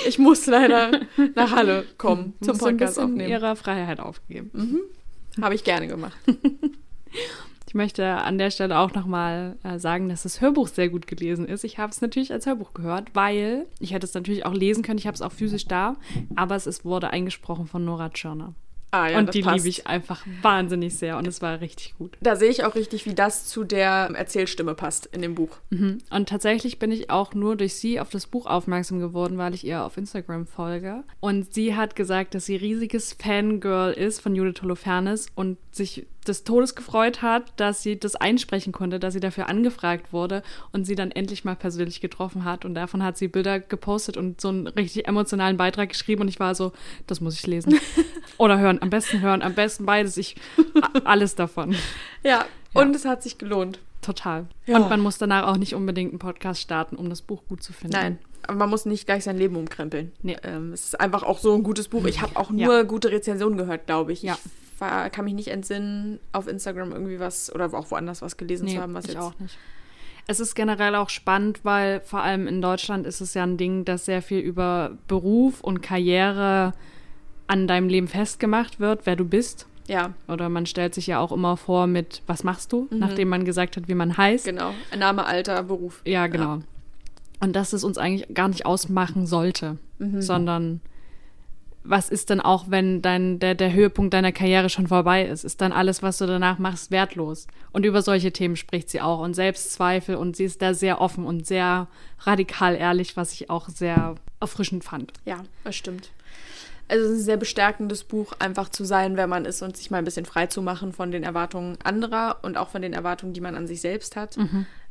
Ich muss leider nach Halle kommen zum Podcast ein aufnehmen. ihrer Freiheit aufgeben. Mhm. Habe ich gerne gemacht. Ich möchte an der Stelle auch nochmal äh, sagen, dass das Hörbuch sehr gut gelesen ist. Ich habe es natürlich als Hörbuch gehört, weil ich hätte es natürlich auch lesen können. Ich habe es auch physisch da, aber es ist, wurde eingesprochen von Nora Tschirner. Ah, ja, und die passt. liebe ich einfach wahnsinnig sehr und es war richtig gut. Da sehe ich auch richtig, wie das zu der Erzählstimme passt in dem Buch. Mhm. Und tatsächlich bin ich auch nur durch sie auf das Buch aufmerksam geworden, weil ich ihr auf Instagram folge. Und sie hat gesagt, dass sie riesiges Fangirl ist von Judith Holofernes und sich des Todes gefreut hat, dass sie das einsprechen konnte, dass sie dafür angefragt wurde und sie dann endlich mal persönlich getroffen hat. Und davon hat sie Bilder gepostet und so einen richtig emotionalen Beitrag geschrieben. Und ich war so, das muss ich lesen. Oder hören, am besten hören, am besten beides. Ich, alles davon. Ja, Ja. und es hat sich gelohnt. Total. Ja. Und man muss danach auch nicht unbedingt einen Podcast starten, um das Buch gut zu finden. Nein, aber man muss nicht gleich sein Leben umkrempeln. Nee. Ähm, es ist einfach auch so ein gutes Buch. Ich habe auch Ja. nur gute Rezensionen gehört, glaube ich. Ja. Ich war, kann mich nicht entsinnen, auf Instagram irgendwie was oder auch woanders was gelesen Nee, zu haben, was ich jetzt. auch nicht. Es ist generell auch spannend, weil vor allem in Deutschland ist es ja ein Ding, dass sehr viel über Beruf und Karriere an deinem Leben festgemacht wird, wer du bist. Ja, Oder man stellt sich ja auch immer vor mit, was machst du, Mhm. nachdem man gesagt hat, wie man heißt. genau. Name, Alter, Beruf. Ja, genau. Und dass es uns eigentlich gar nicht ausmachen sollte, Mhm. sondern was ist denn auch, wenn dein, der, der Höhepunkt deiner Karriere schon vorbei ist? Ist dann alles, was du danach machst, wertlos? Und über solche Themen spricht sie auch und Selbstzweifel und sie ist da sehr offen und sehr radikal ehrlich, was ich auch sehr erfrischend fand. Ja, das stimmt. Also es ist ein sehr bestärkendes Buch, einfach zu sein, wer man ist und sich mal ein bisschen frei zu machen von den Erwartungen anderer und auch von den Erwartungen, die man an sich selbst hat.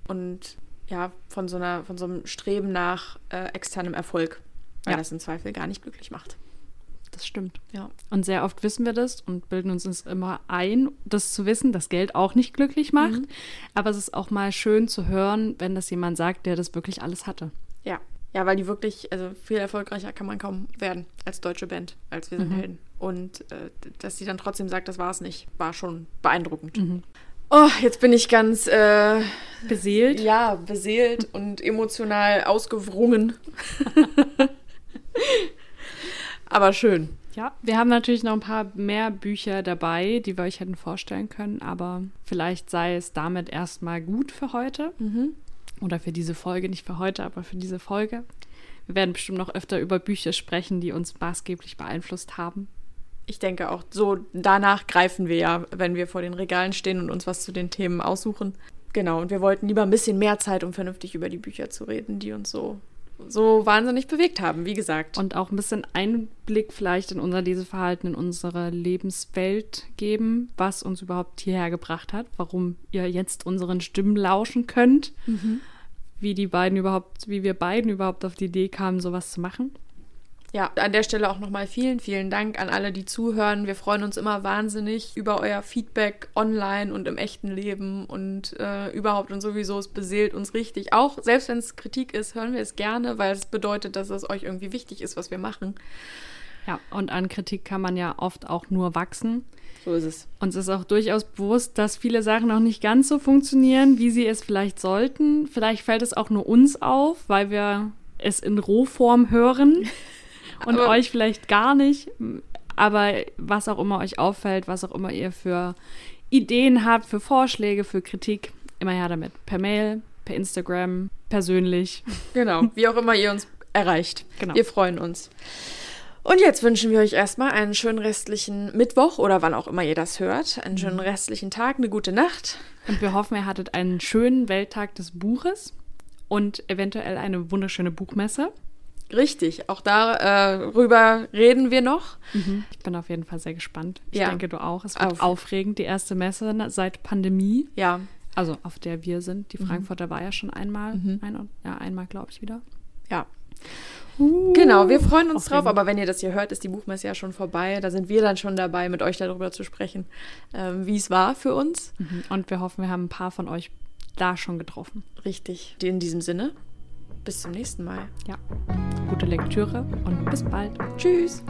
Und ja, von so einer, von so einem Streben nach äh, externem Erfolg, weil Ja. das im Zweifel gar nicht glücklich macht. Das stimmt. Ja. Und sehr oft wissen wir das und bilden uns es immer ein, das zu wissen, dass Geld auch nicht glücklich macht. Aber es ist auch mal schön zu hören, wenn das jemand sagt, der das wirklich alles hatte. Ja. Ja, weil die wirklich, also viel erfolgreicher kann man kaum werden als deutsche Band, als wir sind Helden. Und äh, dass sie dann trotzdem sagt, das war es nicht, war schon beeindruckend. Oh, jetzt bin ich ganz äh, Beseelt. ja, beseelt und emotional ausgewrungen. Aber schön. Ja, wir haben natürlich noch ein paar mehr Bücher dabei, die wir euch hätten vorstellen können, aber vielleicht sei es damit erstmal gut für heute. Oder für diese Folge, nicht für heute, aber für diese Folge. Wir werden bestimmt noch öfter über Bücher sprechen, die uns maßgeblich beeinflusst haben. Ich denke auch, so danach greifen wir ja, wenn wir vor den Regalen stehen und uns was zu den Themen aussuchen. Genau, und wir wollten lieber ein bisschen mehr Zeit, um vernünftig über die Bücher zu reden, die uns so, so wahnsinnig bewegt haben, wie gesagt. Und auch ein bisschen Einblick vielleicht in unser Leseverhalten, in unsere Lebenswelt geben, was uns überhaupt hierher gebracht hat, warum ihr jetzt unseren Stimmen lauschen könnt, wie die beiden überhaupt, wie wir beiden überhaupt auf die Idee kamen, sowas zu machen. Ja, an der Stelle auch nochmal vielen, vielen Dank an alle, die zuhören. Wir freuen uns immer wahnsinnig über euer Feedback online und im echten Leben und äh, überhaupt und sowieso. Es beseelt uns richtig. Auch selbst wenn es Kritik ist, hören wir es gerne, weil es bedeutet, dass es euch irgendwie wichtig ist, was wir machen. Ja, und an Kritik kann man ja oft auch nur wachsen. So ist es. Uns ist auch durchaus bewusst, dass viele Sachen noch nicht ganz so funktionieren, wie sie es vielleicht sollten. Vielleicht fällt es auch nur uns auf, weil wir es in Rohform hören und Aber- euch vielleicht gar nicht. Aber was auch immer euch auffällt, was auch immer ihr für Ideen habt, für Vorschläge, für Kritik, immer her damit. Per Mail, per Instagram, persönlich. Genau, wie auch immer ihr uns erreicht. Genau. Wir freuen uns. Und jetzt wünschen wir euch erstmal einen schönen restlichen Mittwoch oder wann auch immer ihr das hört. Einen schönen restlichen Tag, eine gute Nacht. Und wir hoffen, ihr hattet einen schönen Welttag des Buches und eventuell eine wunderschöne Buchmesse. Richtig, auch darüber reden wir noch. Ich bin auf jeden Fall sehr gespannt. Ich Ja. denke, du auch. Es wird Auf- aufregend, die erste Messe na- seit Pandemie. Ja, Also auf der wir sind. Die Mhm. Frankfurter war ja schon einmal. Ein, ja, einmal, glaube ich, wieder. ja. Genau, wir freuen uns drauf, aber wenn ihr das hier hört, ist die Buchmesse ja schon vorbei. Da sind wir dann schon dabei, mit euch darüber zu sprechen, ähm, wie es war für uns. Mhm. Und wir hoffen, wir haben ein paar von euch da schon getroffen. Richtig. In diesem Sinne, bis zum nächsten Mal. Ja, gute Lektüre und bis bald. Tschüss.